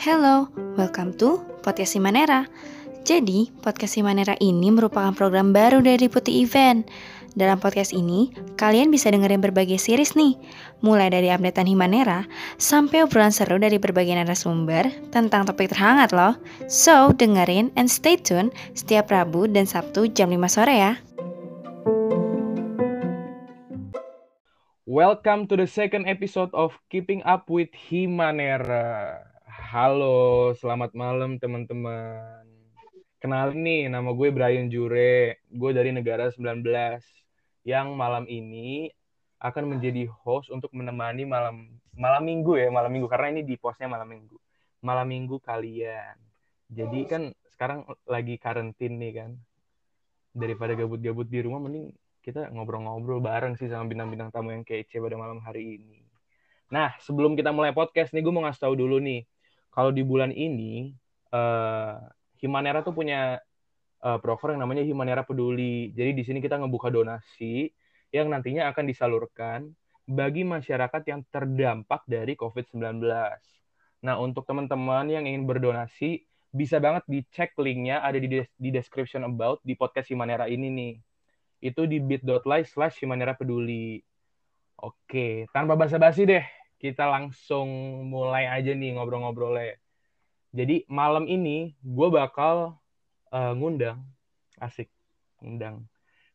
Hello, welcome to Podcast Simanera. Jadi, Podcast Simanera ini merupakan program baru dari Putih Event. Dalam podcast ini, kalian bisa dengerin berbagai series nih, mulai dari updatean Himanera sampai obrolan seru dari berbagai narasumber tentang topik terhangat loh. So, dengerin and stay tune setiap Rabu dan Sabtu jam 5 sore ya. Welcome to the second episode of Keeping Up with Himanera. Halo, selamat malam teman-teman. Kenalin nih, nama gue Brian Jure. Gue dari negara 19 yang malam ini akan menjadi host untuk menemani malam malam minggu ya, malam minggu karena ini di postnya malam minggu. Malam minggu kalian. Jadi kan sekarang lagi karantin nih kan. Daripada gabut-gabut di rumah mending kita ngobrol-ngobrol bareng sih sama bintang-bintang tamu yang kece pada malam hari ini. Nah, sebelum kita mulai podcast nih, gue mau ngasih tahu dulu nih, kalau di bulan ini, uh, Himanera tuh punya uh, program yang namanya Himanera Peduli. Jadi di sini kita ngebuka donasi yang nantinya akan disalurkan bagi masyarakat yang terdampak dari COVID-19. Nah, untuk teman-teman yang ingin berdonasi, bisa banget dicek linknya ada di, di description about di podcast Himanera ini nih itu di bit.ly slash Himanera Peduli. Oke, tanpa basa-basi deh, kita langsung mulai aja nih ngobrol-ngobrolnya. Jadi malam ini gue bakal uh, ngundang, asik, ngundang.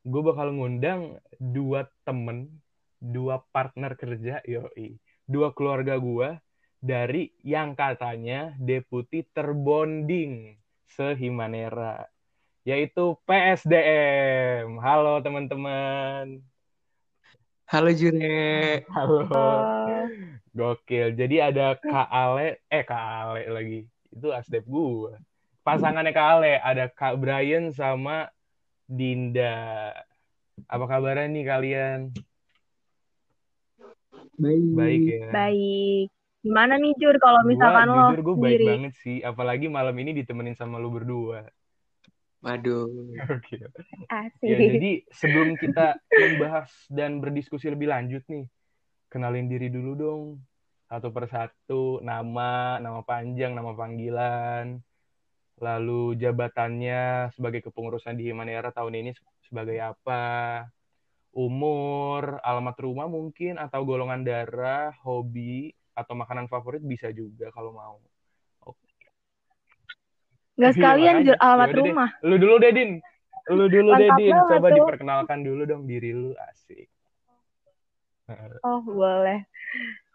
Gue bakal ngundang dua temen, dua partner kerja, yoi, dua keluarga gue dari yang katanya deputi terbonding sehimanera yaitu PSDM. Halo teman-teman. Halo June. Halo. Gokil. Jadi ada Kak Ale, eh Kak Ale lagi. Itu asdep gue. Pasangannya Kak Ale, ada Kak Brian sama Dinda. Apa kabarnya nih kalian? Baik. Baik ya. Baik. Gimana nih Jur kalau misalkan gua, lo jujur gue baik sendiri? banget sih. Apalagi malam ini ditemenin sama lu berdua. Waduh. Oke. Asik. Ya, jadi sebelum kita membahas dan berdiskusi lebih lanjut nih, kenalin diri dulu dong. Satu persatu, nama, nama panjang, nama panggilan, lalu jabatannya sebagai kepengurusan di Himanera tahun ini sebagai apa, umur, alamat rumah mungkin, atau golongan darah, hobi, atau makanan favorit bisa juga kalau mau. Nggak Iya, sekalian makanya. Jur alamat Yaudah deh. rumah. Lu dulu deh, Din. Lu dulu deh, Mantap Din. banget Coba tuh. diperkenalkan dulu dong diri lu. Asik. Oh boleh.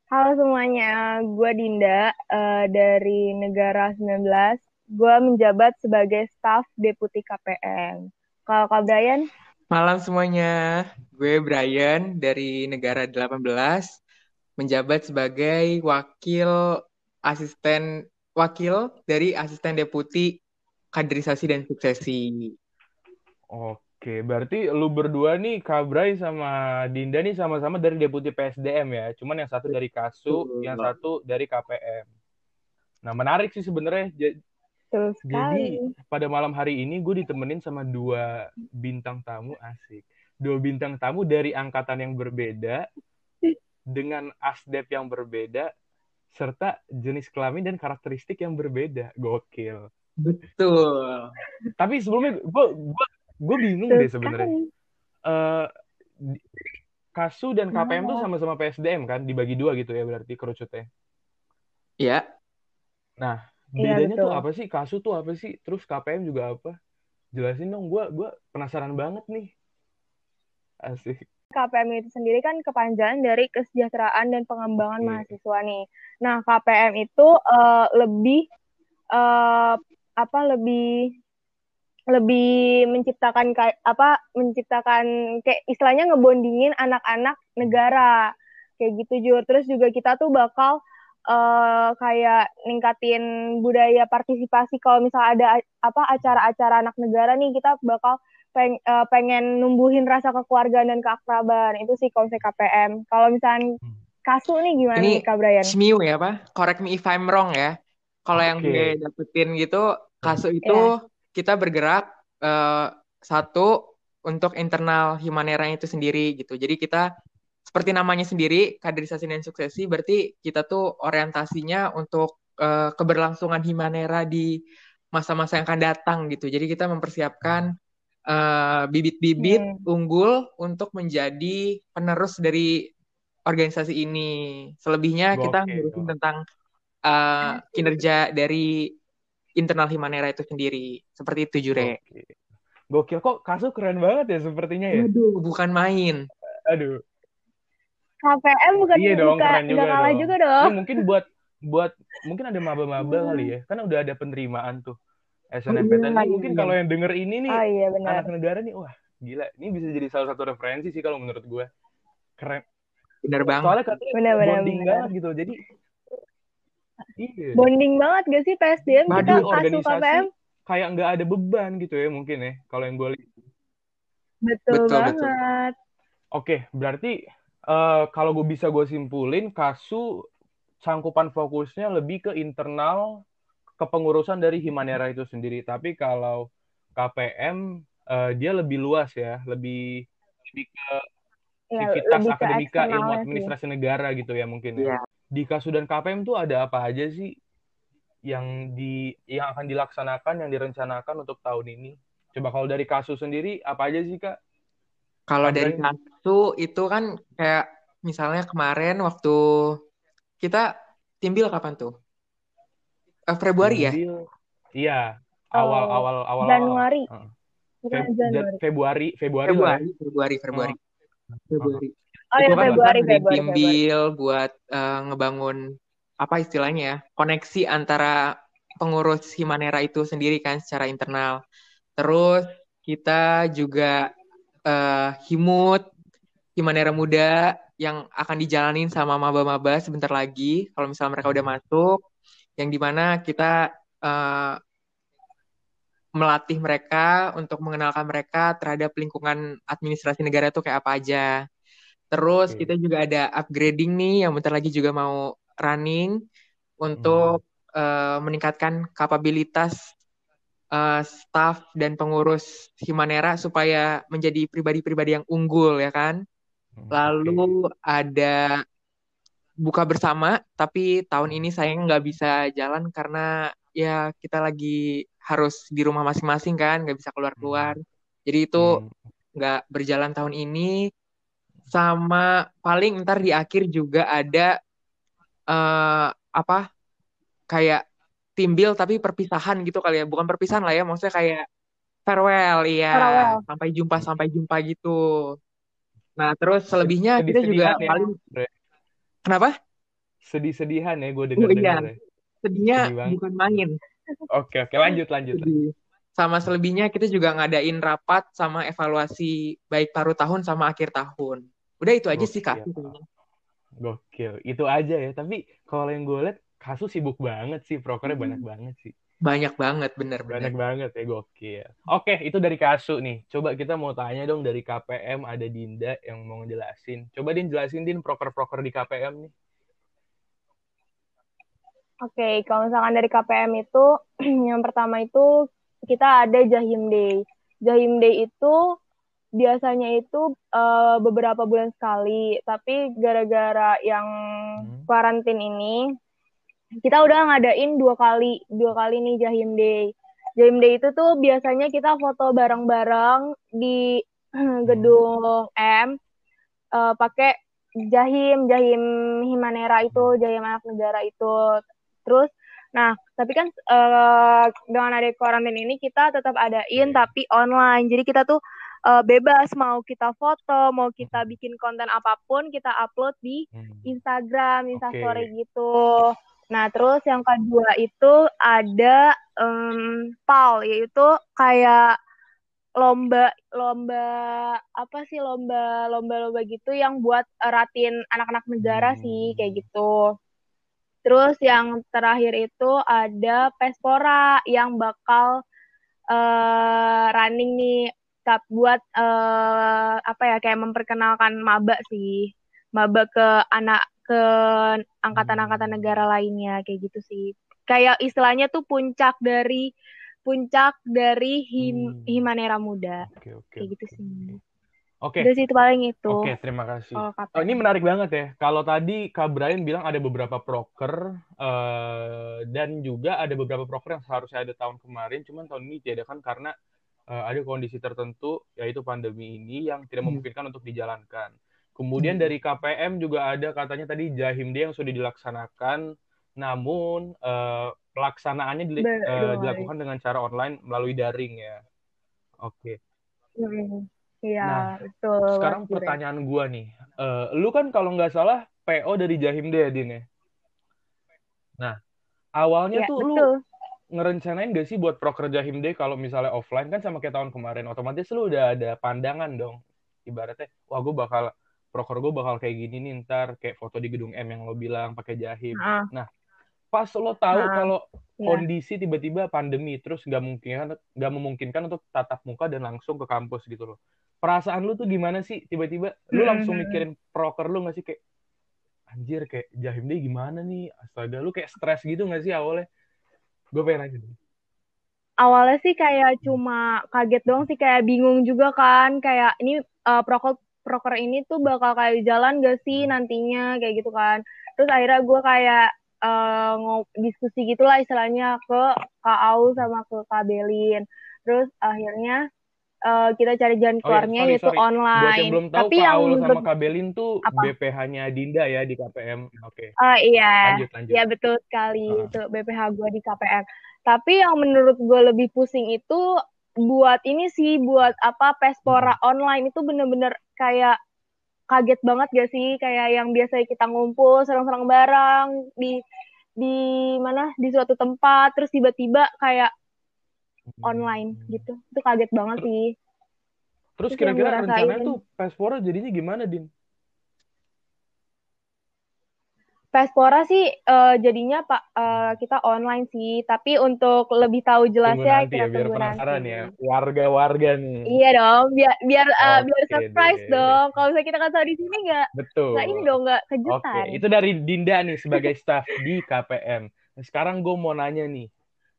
Halo semuanya, gue Dinda eh, dari negara 19. Gue menjabat sebagai staf deputi KPM. Kalau Kak Brian, Malam semuanya. Gue Brian dari negara 18 menjabat sebagai wakil asisten wakil dari asisten deputi kaderisasi dan suksesi. Oke, berarti lu berdua nih, Kabrai sama Dinda nih sama-sama dari Deputi PSDM ya. Cuman yang satu dari KASU, Betul. yang satu dari KPM. Nah, menarik sih sebenarnya. Jadi, pada malam hari ini gue ditemenin sama dua bintang tamu asik. Dua bintang tamu dari angkatan yang berbeda, dengan asdep yang berbeda, serta jenis kelamin dan karakteristik yang berbeda. Gokil. Betul. Tapi sebelumnya gue gue gue bingung Betul deh sebenarnya. Eh, di- Kasu dan KPM tuh Kenapa? sama-sama PSDM kan, dibagi dua gitu ya berarti kerucutnya. Ya, Nah, Iya, bedanya tuh betul. apa sih? Kasu tuh apa sih? Terus KPM juga apa? Jelasin dong, gue gua penasaran banget nih. Asik. KPM itu sendiri kan kepanjangan dari kesejahteraan dan pengembangan Oke. mahasiswa nih. Nah, KPM itu eh, lebih eh, apa lebih lebih menciptakan kayak apa menciptakan kayak istilahnya ngebondingin anak-anak negara kayak gitu Jur. Terus juga kita tuh bakal eh, kayak ningkatin budaya partisipasi kalau misalnya ada apa acara-acara anak negara nih kita bakal peng- eh, pengen numbuhin rasa kekeluargaan dan keakraban itu sih konsep KPM. Kalau misalnya kasu nih gimana Ini nih Kak Brian? Shmiu ya, Pak? Correct me if I'm wrong ya. Kalau yang Oke. gue dapetin gitu, kasus itu kita bergerak eh, satu untuk internal Himanera itu sendiri gitu. Jadi kita seperti namanya sendiri, kaderisasi dan suksesi, berarti kita tuh orientasinya untuk uh, keberlangsungan Himanera di masa-masa yang akan datang gitu. Jadi kita mempersiapkan bibit eh, bibit-bibit hmm. unggul untuk menjadi penerus dari organisasi ini. Selebihnya kita ngurusin tentang uh, kinerja dari internal Himanera itu sendiri. Seperti itu Jure. Gokil. Gokil kok kasus keren banget ya sepertinya ya. Aduh, bukan main. Aduh. KPM bukan iya dong, buka, keren juga kalah dong. juga dong. Ya, mungkin buat buat mungkin ada maba-maba kali ya. Kan udah ada penerimaan tuh. SNMPTN oh, iya, mungkin iya. kalau yang denger ini nih oh, iya, anak negara nih wah gila ini bisa jadi salah satu referensi sih kalau menurut gue keren bener banget soalnya katanya bener, bonding bener. banget gitu jadi iya. bonding banget gak sih PSDM Madu, kita kasih KPM kayak nggak ada beban gitu ya mungkin ya kalau yang gue lihat betul, betul banget betul. oke berarti uh, kalau gue bisa gue simpulin kasu cangkupan fokusnya lebih ke internal kepengurusan dari Himanera itu sendiri. Tapi kalau KPM uh, eh, dia lebih luas ya, lebih lebih ke aktivitas lebih akademika ilmu administrasi sih. negara gitu ya mungkin ya. ya. Di Kasu dan KPM tuh ada apa aja sih yang di yang akan dilaksanakan yang direncanakan untuk tahun ini? Coba kalau dari Kasu sendiri apa aja sih Kak? Kalau dari Kasu itu kan kayak misalnya kemarin waktu kita timbil kapan tuh? uh, Februari ya? Iya, awal oh, awal awal Januari. Awal. Bukan Fe Januari. Februari, Februari, Februari, Februari, Februari. Februari. Oh ya Februari, kan Februari, Februari. buat uh, ngebangun apa istilahnya ya? Koneksi antara pengurus Himanera itu sendiri kan secara internal. Terus kita juga uh, himut Himanera Muda yang akan dijalanin sama maba-maba sebentar lagi kalau misalnya mereka udah masuk yang di mana kita uh, melatih mereka untuk mengenalkan mereka terhadap lingkungan administrasi negara itu kayak apa aja. Terus okay. kita juga ada upgrading nih yang bentar lagi juga mau running untuk hmm. uh, meningkatkan kapabilitas uh, staff dan pengurus Himanera supaya menjadi pribadi-pribadi yang unggul ya kan. Hmm, Lalu okay. ada buka bersama, tapi tahun ini saya nggak bisa jalan karena ya kita lagi harus di rumah masing-masing kan, nggak bisa keluar-keluar. Hmm. Jadi itu hmm. nggak hmm. berjalan tahun ini. Sama paling ntar di akhir juga ada uh, apa kayak tim build tapi perpisahan gitu kali ya, bukan perpisahan lah ya, maksudnya kayak farewell ya, farewell. sampai jumpa sampai jumpa gitu. Nah terus selebihnya kita juga ya. paling Kenapa? Sedih-sedihan ya gue dengar. Oh, iya. Sedihnya Sedih bukan main. Oke, oke lanjut lanjut. Sama selebihnya kita juga ngadain rapat sama evaluasi baik paruh tahun sama akhir tahun. Udah itu aja Gokil. sih kak. Gokil, itu aja ya. Tapi kalau yang gue lihat kasus sibuk banget sih, prokernya hmm. banyak banget sih. Banyak banget, bener Banyak banget ya, gokil. Oke, itu dari Kasu nih. Coba kita mau tanya dong dari KPM, ada Dinda yang mau ngejelasin. Coba Din jelasin Din proker-proker di KPM nih. Oke, kalau misalkan dari KPM itu, yang pertama itu kita ada Jahim Day. Jahim Day itu biasanya itu uh, beberapa bulan sekali, tapi gara-gara yang hmm. karantin ini, kita udah ngadain dua kali dua kali nih Jahim Day. Jahim Day itu tuh biasanya kita foto bareng-bareng di gedung M uh, pakai Jahim Jahim Himanera itu Jahim anak negara itu. Terus nah tapi kan uh, dengan ada karantin ini kita tetap adain iya. tapi online. Jadi kita tuh uh, bebas mau kita foto, mau kita bikin konten apa pun kita upload di hmm. Instagram, Instastory okay. gitu. Nah, terus yang kedua itu ada um, PAL, yaitu kayak lomba lomba apa sih lomba lomba lomba gitu yang buat eratin anak-anak negara hmm. sih kayak gitu. Terus yang terakhir itu ada Pespora yang bakal uh, running nih buat uh, apa ya kayak memperkenalkan maba sih maba ke anak ke angkatan-angkatan negara lainnya kayak gitu sih. Kayak istilahnya tuh puncak dari puncak dari him, hmm. Himanera Muda. Okay, okay, kayak gitu sih. Oke. Udah sih itu paling itu. Oke, terima kasih. KPM. Oh, ini menarik banget ya. Kalau tadi Kak Brian bilang ada beberapa proker eh, dan juga ada beberapa proker yang seharusnya ada tahun kemarin, cuman tahun ini diadakan karena eh, ada kondisi tertentu, yaitu pandemi ini yang tidak Hmm. memungkinkan untuk dijalankan. Kemudian Hmm. dari KPM juga ada katanya tadi Jahim Day yang sudah dilaksanakan, namun eh, pelaksanaannya dua hari. dilakukan dengan cara online melalui daring ya. Oke. Mm, Iya, Nah, betul. Sekarang Mas pertanyaan gua nih, Eh, lu kan kalau nggak salah PO dari Jahim deh, Din ya. Nah, awalnya Ya, tuh lu betul. ngerencanain gak sih buat proker Jahim deh kalau misalnya offline kan sama kayak tahun kemarin, otomatis lu udah ada pandangan dong. Ibaratnya, wah gue bakal proker gue bakal kayak gini nih ntar kayak foto di gedung M yang lo bilang pakai Jahim. Ah, Pas lo tahu Ah, kalau ya. kondisi tiba-tiba pandemi terus nggak mungkin nggak memungkinkan untuk tatap muka dan langsung ke kampus gitu loh. Perasaan lu tuh gimana sih tiba-tiba lu langsung Mhm. mikirin proker lu nggak sih kayak anjir kayak Jahim deh gimana nih astaga lu kayak stres gitu nggak sih awalnya? Gue pengen nanya deh. Awalnya sih kayak cuma kaget doang sih kayak bingung juga kan kayak ini eh, proker proker ini tuh bakal kayak jalan gak sih nantinya kayak gitu kan. Terus akhirnya gue kayak ngo- diskusi gitulah istilahnya ke Kak Au sama ke Kak Belin. Terus akhirnya eh, kita cari jalan Oh ya, keluarnya sorry, yaitu sorry. Online. yang belum tahu, Tapi yang sama menurut Kak Belin tuh Apa? BPH-nya Dinda ya di KPM. Oke, Ah iya, lanjut lanjut. ya betul sekali Ah. itu BPH gue di KPM. Tapi yang menurut gue lebih pusing itu buat ini sih, buat apa Pespora online itu bener-bener kayak kaget banget gak sih? Kayak yang biasa kita ngumpul serang-serang bareng di di mana di suatu tempat, terus tiba-tiba kayak online gitu. Itu kaget banget sih. Terus kira-kira rencananya tuh Pespora jadinya gimana, Din? Pespora sih eh, jadinya Pak eh, kita online sih, tapi untuk lebih tahu Tunggu jelasnya nanti ya, kita biar tunggu penasaran nanti. ya. Warga-warga nih. Iya dong, biar biar eh, biar Oke surprise deh. dong. Kalau misalnya kita kasih tahu di sini nggak Betul. nggak ini dong nggak Oke, kejutan. itu dari Dinda nih sebagai staff di KPM. Nah, sekarang gue mau nanya nih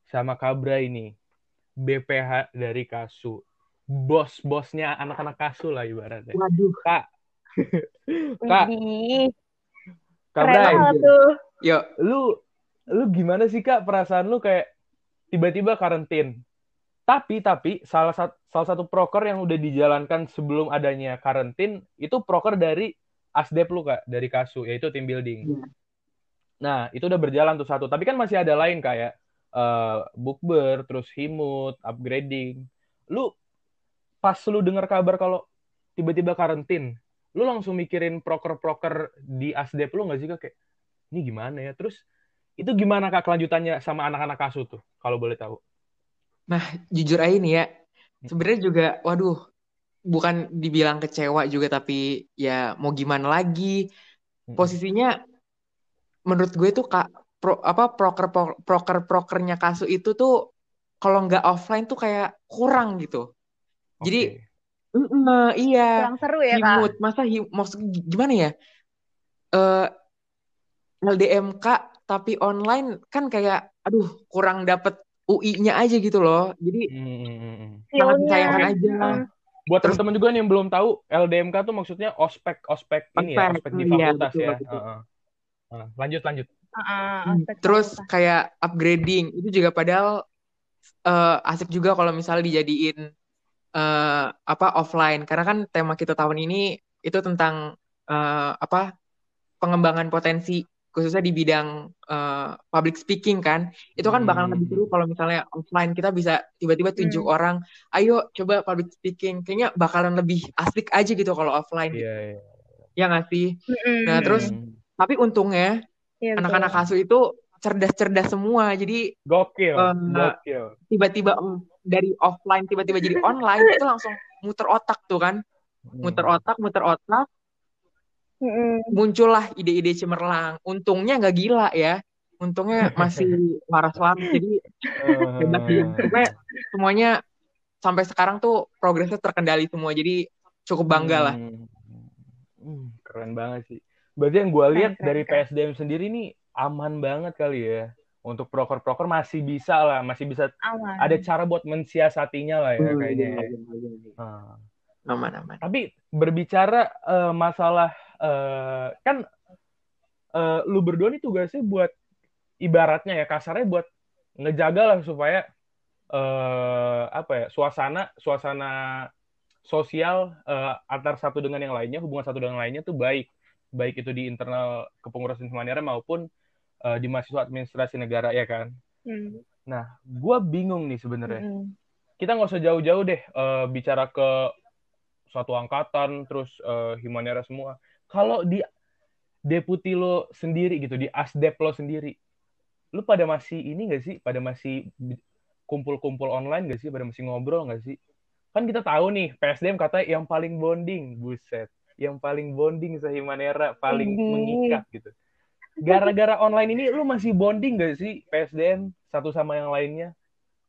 sama Kabra ini, BPH dari Kasu, bos-bosnya anak-anak Kasu lah ibaratnya. Waduh. Kak, Kak, Kak keren Bray. Yuk, lu lu gimana sih Kak perasaan lu kayak tiba-tiba karantin? Tapi tapi salah satu salah satu proker yang udah dijalankan sebelum adanya karantin itu proker dari Asdep lu Kak, dari Kasu yaitu team building. Iya. Nah, itu udah berjalan tuh satu. Tapi kan masih ada lain kayak eh bookber, terus himut, upgrading. Lu pas lu dengar kabar kalau tiba-tiba karantin, lu langsung mikirin proker-proker di Asdep lu nggak sih Kak? Kayak, ini gimana ya? Terus itu gimana Kak kelanjutannya sama anak-anak kasu tuh, kalau boleh tahu? Nah, jujur aja nih ya, sebenarnya juga, waduh, bukan dibilang kecewa juga, tapi ya mau gimana lagi. Posisinya, menurut gue tuh kak, pro, apa proker proker prokernya kasu itu tuh kalau nggak offline tuh kayak kurang gitu. Jadi, Oke. mm, iya, Kurang seru ya kak. himut, masa him, maksud gimana ya? Eh LDMK tapi online kan kayak, aduh, kurang dapet UI-nya aja gitu loh. Jadi Hmm, hmm, hmm, hmm. sangat disayangkan aja. Hmm. Buat teman-teman juga nih yang belum tahu, LDMK tuh maksudnya ospek ospek ini ya, Ospek, ospek di iya, fakultas betul, ya. betul. Heeh. Heeh. Lanjut lanjut. Hmm, Terus fakultas. kayak upgrading itu juga padahal eh, asik juga kalau misalnya dijadiin eh, apa offline karena kan tema kita tahun ini itu tentang eh, apa pengembangan potensi khususnya di bidang eh, public speaking kan itu kan bakal Hmm. lebih seru kalau misalnya offline kita bisa tiba-tiba tunjuk Hmm. orang ayo coba public speaking kayaknya bakalan lebih asik aja gitu kalau offline Iya, iya. ya nggak sih Mm-mm. Nah, terus- Hmm. tapi untungnya Iya, anak-anak kasu itu cerdas-cerdas semua jadi gokil, Eh, gokil. tiba-tiba mm, dari offline tiba-tiba jadi online itu langsung muter otak tuh kan Hmm. muter otak muter otak Mm-mm. muncullah ide-ide cemerlang untungnya nggak gila ya untungnya masih waras-waras jadi hebat sih Eh, Pokoknya semuanya sampai sekarang tuh progresnya terkendali semua jadi cukup bangga lah Hmm. Hmm, keren banget sih. Berarti yang gue lihat dari. PSDM sendiri nih aman banget kali ya. Untuk proker-proker masih bisa lah, masih bisa Aman. ada cara buat mensiasatinya lah ya kayaknya. Ah. aman aman Tapi berbicara eh, masalah eh, kan eh, lu berdua nih tugasnya buat ibaratnya ya kasarnya buat ngejaga lah supaya eh, apa ya suasana suasana sosial eh, antar satu dengan yang lainnya hubungan satu dengan lainnya tuh baik baik itu di internal kepengurusan Himanera maupun eh, di mahasiswa administrasi negara ya kan. Hmm. Nah, gua bingung nih sebenarnya. Mm-mm. kita nggak usah jauh-jauh deh eh, bicara ke suatu angkatan terus eh, Himanera semua. Kalau di deputi lo sendiri gitu di asdep lo sendiri, lu pada masih ini nggak sih? Pada masih kumpul-kumpul online nggak sih? Pada masih ngobrol nggak sih? Kan kita tahu nih PSDM kata yang paling bonding, buset, yang paling bonding sehimanera, paling Idih. mengikat gitu. Gara-gara online ini lu masih bonding nggak sih PSDM satu sama yang lainnya?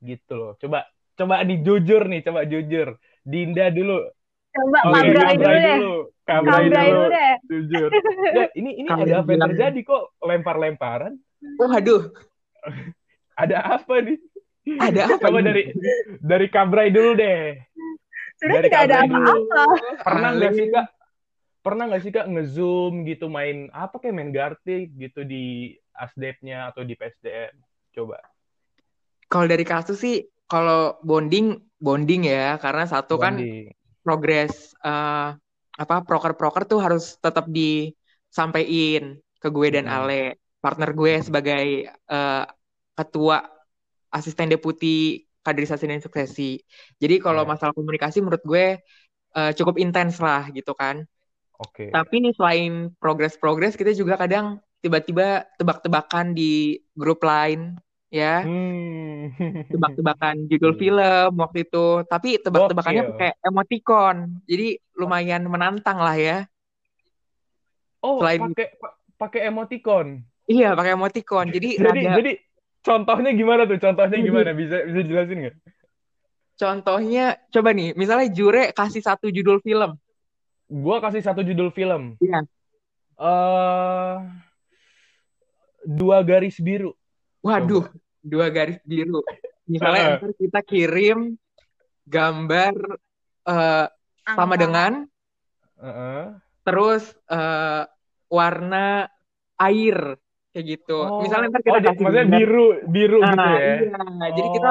Gitu loh. Coba coba dijujur nih, coba jujur. Dinda dulu. Coba Oh, kabrai dulu deh. Kabrai Kabrai dulu. dulu deh. Jujur. Ya, ini ini Kabrai ada apa yang terjadi kok lempar-lemparan? waduh Ada apa nih? ada apa Coba dari dari Kabrai dulu deh. Sudah tidak ada dulu. apa-apa. Pernah nggak sih kak? Pernah nggak sih kak ngezoom gitu main apa kayak main Gartic gitu di asdepnya atau di PSDM? Coba. kalau dari kasus sih kalau bonding bonding ya karena satu kan Bonding. progres eh, apa proker-proker tuh harus tetap disampaikan ke gue dan Hmm. Ale partner gue sebagai eh, ketua asisten deputi kaderisasi dan suksesi. Jadi kalau Ya. masalah komunikasi menurut gue eh, cukup intens lah gitu kan. Oke. Tapi nih selain progres-progres kita juga kadang tiba-tiba tebak-tebakan di grup lain ya Hmm. tebak-tebakan judul film waktu itu tapi tebak-tebakannya pakai emoticon jadi lumayan menantang lah ya Oh, Selain- pakai pa- pakai emoticon. iya pakai emoticon jadi Jadi rada- jadi contohnya gimana tuh? Contohnya gimana? Bisa bisa jelasin nggak? contohnya coba nih misalnya Jure kasih satu judul film Gua kasih satu judul film. Iya. eh dua garis biru. waduh dua garis biru misalnya ntar kita kirim gambar eh, sama dengan Heeh. terus eh, warna air kayak gitu Oh. misalnya ntar Oh, kita di- kasih maksudnya biru biru Nah, gitu ya. iya. Jadi kita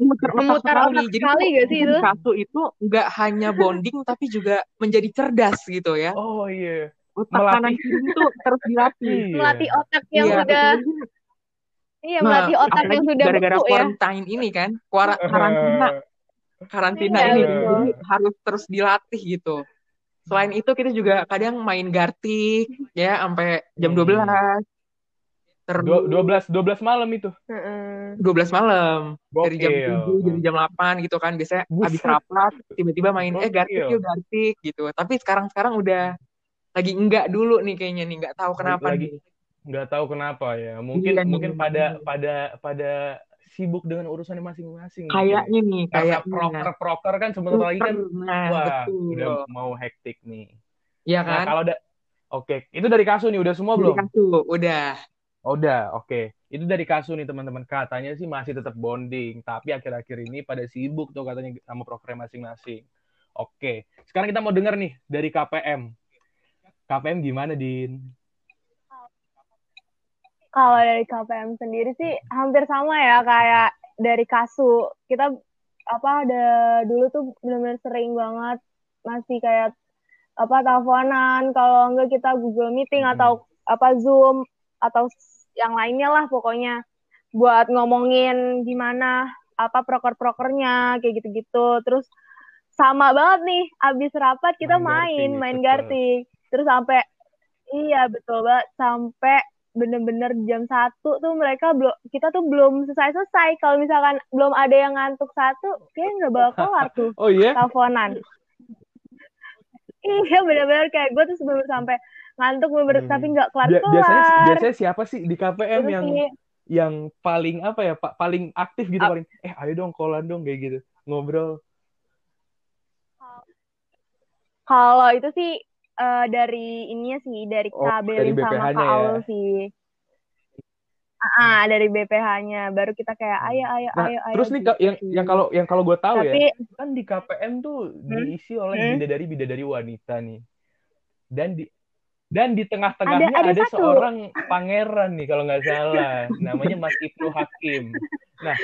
Memutar otak Memutar sekali. otak Jadi sekali tuh gak sih itu? satu itu nggak hanya bonding tapi juga menjadi cerdas gitu ya. Oh iya. Otak Melatih. kanan kiri itu terus dilatih. Iya. Melatih otak yang Iya, udah iya nah, melatih otak yang sudah gara-gara beku ya. quarantine ini kan, kuara- karantina, karantina Iya, ini betul. jadi harus terus dilatih gitu. Selain itu kita juga kadang main gartik ya sampai jam Hmm. 12. Terus Dua- 12 12 malam itu. Heeh. 12 malam. dari jam Gokil. 7 jadi jam 8 gitu kan biasanya Buset. habis rapat tiba-tiba main eh gartik Gokil. yuk gartik gitu tapi sekarang-sekarang udah lagi enggak dulu nih kayaknya nih nggak tahu kenapa Lagi- nih nggak tahu kenapa ya. Mungkin Iya nih. mungkin pada pada pada sibuk dengan urusannya masing-masing. mungkin ya. kayaknya nih Karena kayaknya proker-proker kan sebentar lagi kan nah wah betul udah mau hektik nih. Iya Nah, kan kalau ada Oke, itu dari kasu nih udah semua Jadi belum? kasu udah Oh, udah, oke. Itu dari kasu nih teman-teman. Katanya sih masih tetap bonding, tapi akhir-akhir ini pada sibuk tuh katanya sama program masing-masing. Oke, sekarang kita mau dengar nih dari KPM. KPM gimana, Din? Kalau dari KPM sendiri sih hampir sama ya kayak dari kasu. Kita apa ada dulu tuh benar-benar sering banget masih kayak apa teleponan kalau enggak kita Google Meeting Mhm. atau apa Zoom atau yang lainnya lah pokoknya buat ngomongin gimana apa proker-prokernya kayak gitu-gitu. Terus sama banget nih abis rapat kita Main main main gartik. Terus sampai iya betul banget sampai bener-bener jam satu tuh mereka belum kita tuh belum selesai-selesai kalau misalkan belum ada yang ngantuk satu kayak nggak bakal kelar tuh Oh iya? teleponan iya bener-bener kayak gue tuh sebelum sampai ngantuk bener Hmm. tapi nggak kelar Bia- biasanya kelar biasanya siapa sih di KPM Itu yang sih yang paling apa ya, Pak? Paling aktif gitu Ap- paling. Eh, ayo dong kolan dong kayak gitu. Ngobrol. kalau itu sih eh, dari ininya sih dari Oh, dari sama Kak ya. Sih ah dari BPH-nya baru kita kayak ayo ayo Nah, ayo ayo terus nih gitu yang yang kalau yang kalau gue tahu tapi ya, kan di KPM tuh Hmm? diisi oleh Hmm? bidadari bidadari wanita nih. Dan di dan di tengah-tengahnya Ada- ada ada, satu. seorang pangeran nih kalau nggak salah, namanya Mas Ibnu Hakim. Nah,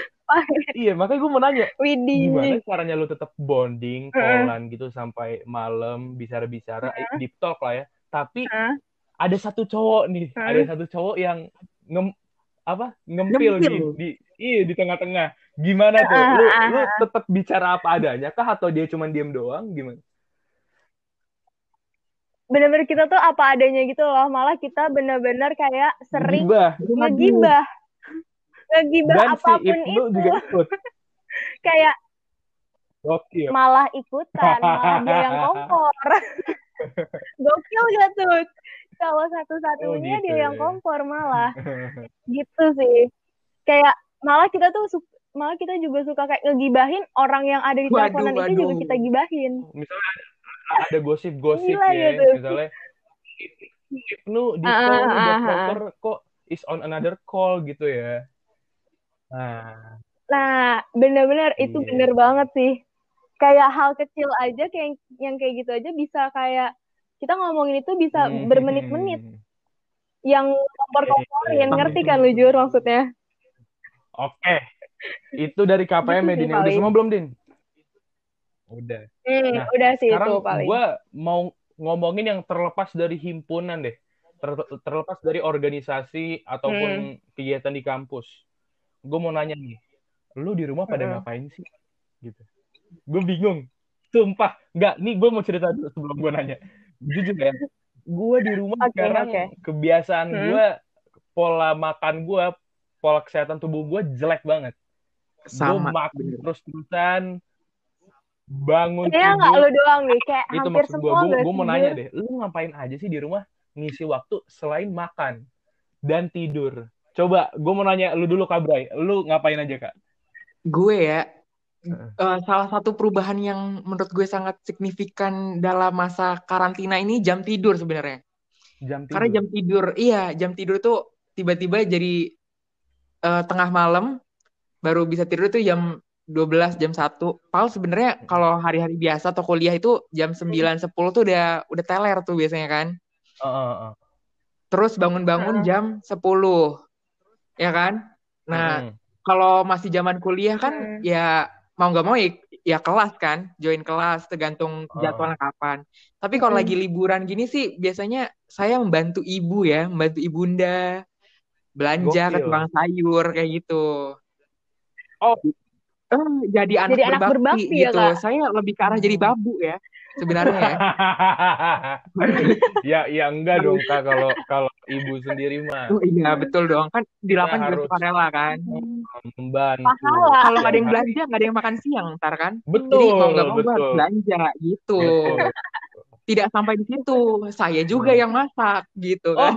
iya makanya gue mau nanya, Widih gimana caranya lu tetap bonding, callan gitu sampai malam, bicara-bicara, eh, deep talk lah ya. Tapi Heeh. ada satu cowok nih, Heeh. ada satu cowok yang ngem apa ngempil, Ngempil. di, di iya di tengah-tengah. Gimana tuh? Lu lu tetap bicara apa adanya kah atau dia cuma diem doang? Gimana? Bener-bener kita tuh apa adanya gitu loh malah kita bener-bener kayak sering Gibah. ngegibah ngegibah Dan si apa pun Ibnu itu juga ikut. kayak Gokil. malah ikutan malah dia yang kompor gokil gak tuh kalau satu-satunya Oh, gitu dia yang ya. kompor malah gitu sih kayak malah kita tuh malah kita juga suka kayak ngegibahin orang yang ada di teleponan itu juga kita gibahin Misalnya ada gosip-gosip Gila ya, gitu. misalnya Ibnu di Ah, call ah, udah ah, proper kok is on another call gitu ya. Nah, nah bener-bener itu Iya. bener banget sih kayak hal kecil aja kayak yang kayak gitu aja bisa kayak kita ngomongin itu bisa hmm, bermenit-menit yang kompor-komporin Iya. ngerti kan lu Jur maksudnya Oke. Itu dari KPM ya, Din. Udah paling. semua belum, Din? Udah. Hmm, Nah, udah sih Sekarang itu paling gue mau ngomongin yang terlepas dari himpunan deh. Ter- terlepas dari organisasi ataupun Hmm. kegiatan di kampus. Gue mau nanya nih, lu di rumah pada Hmm. ngapain sih? Gitu. Gue bingung. Sumpah. Nggak, nih gue mau cerita dulu sebelum gue nanya. Jujur ya, gue di rumah Oke, sekarang oke. kebiasaan Hmm. gue, pola makan gue, pola kesehatan tubuh gue jelek banget. Gue Sama. makan bener. terus-terusan, bangun Kayaknya nggak lu doang nih, kayak itu hampir maksud gue semua gue gue mau nanya deh lu ngapain aja sih di rumah ngisi waktu selain makan dan tidur? Coba gue mau nanya lu dulu Kak Bray. Lu ngapain aja kak? Gue ya, Heeh. eh, salah satu perubahan yang menurut gue sangat signifikan dalam masa karantina ini jam tidur sebenarnya. jam tidur? Karena jam tidur, iya jam tidur tuh tiba-tiba jadi eh, tengah malam baru bisa tidur tuh jam 12 jam 1. Padahal sebenarnya kalau hari-hari biasa atau kuliah itu jam 9 10 tuh udah udah teler tuh biasanya kan. Heeh, heeh. Terus bangun-bangun jam 10. Ya kan? Nah, Mm-mm. kalau masih zaman kuliah kan Hmm. ya mau nggak mau ya, ya kelas kan, join kelas tergantung Oh. jadwalnya kapan. Tapi kalau Hmm. lagi liburan gini sih biasanya saya membantu ibu ya, membantu ibunda belanja ke Gokil. tukang sayur kayak gitu. Oh. Eh, jadi anak Jadi anak berbakti, berbakti ya, gitu. Kak? Saya lebih ke arah jadi babu ya sebenarnya ya. ya ya enggak dong kak kalau kalau ibu sendiri mah Oh iya betul dong kan di Kita lapangan juga harus- sukarela kan. membantu Pahala. Kalau nggak ada yang Ya, belanja nggak ada yang makan siang ntar kan. betul Jadi mau nggak mau harus belanja gitu. Betul. Tidak sampai di situ, saya juga Hmm. yang masak gitu Oh,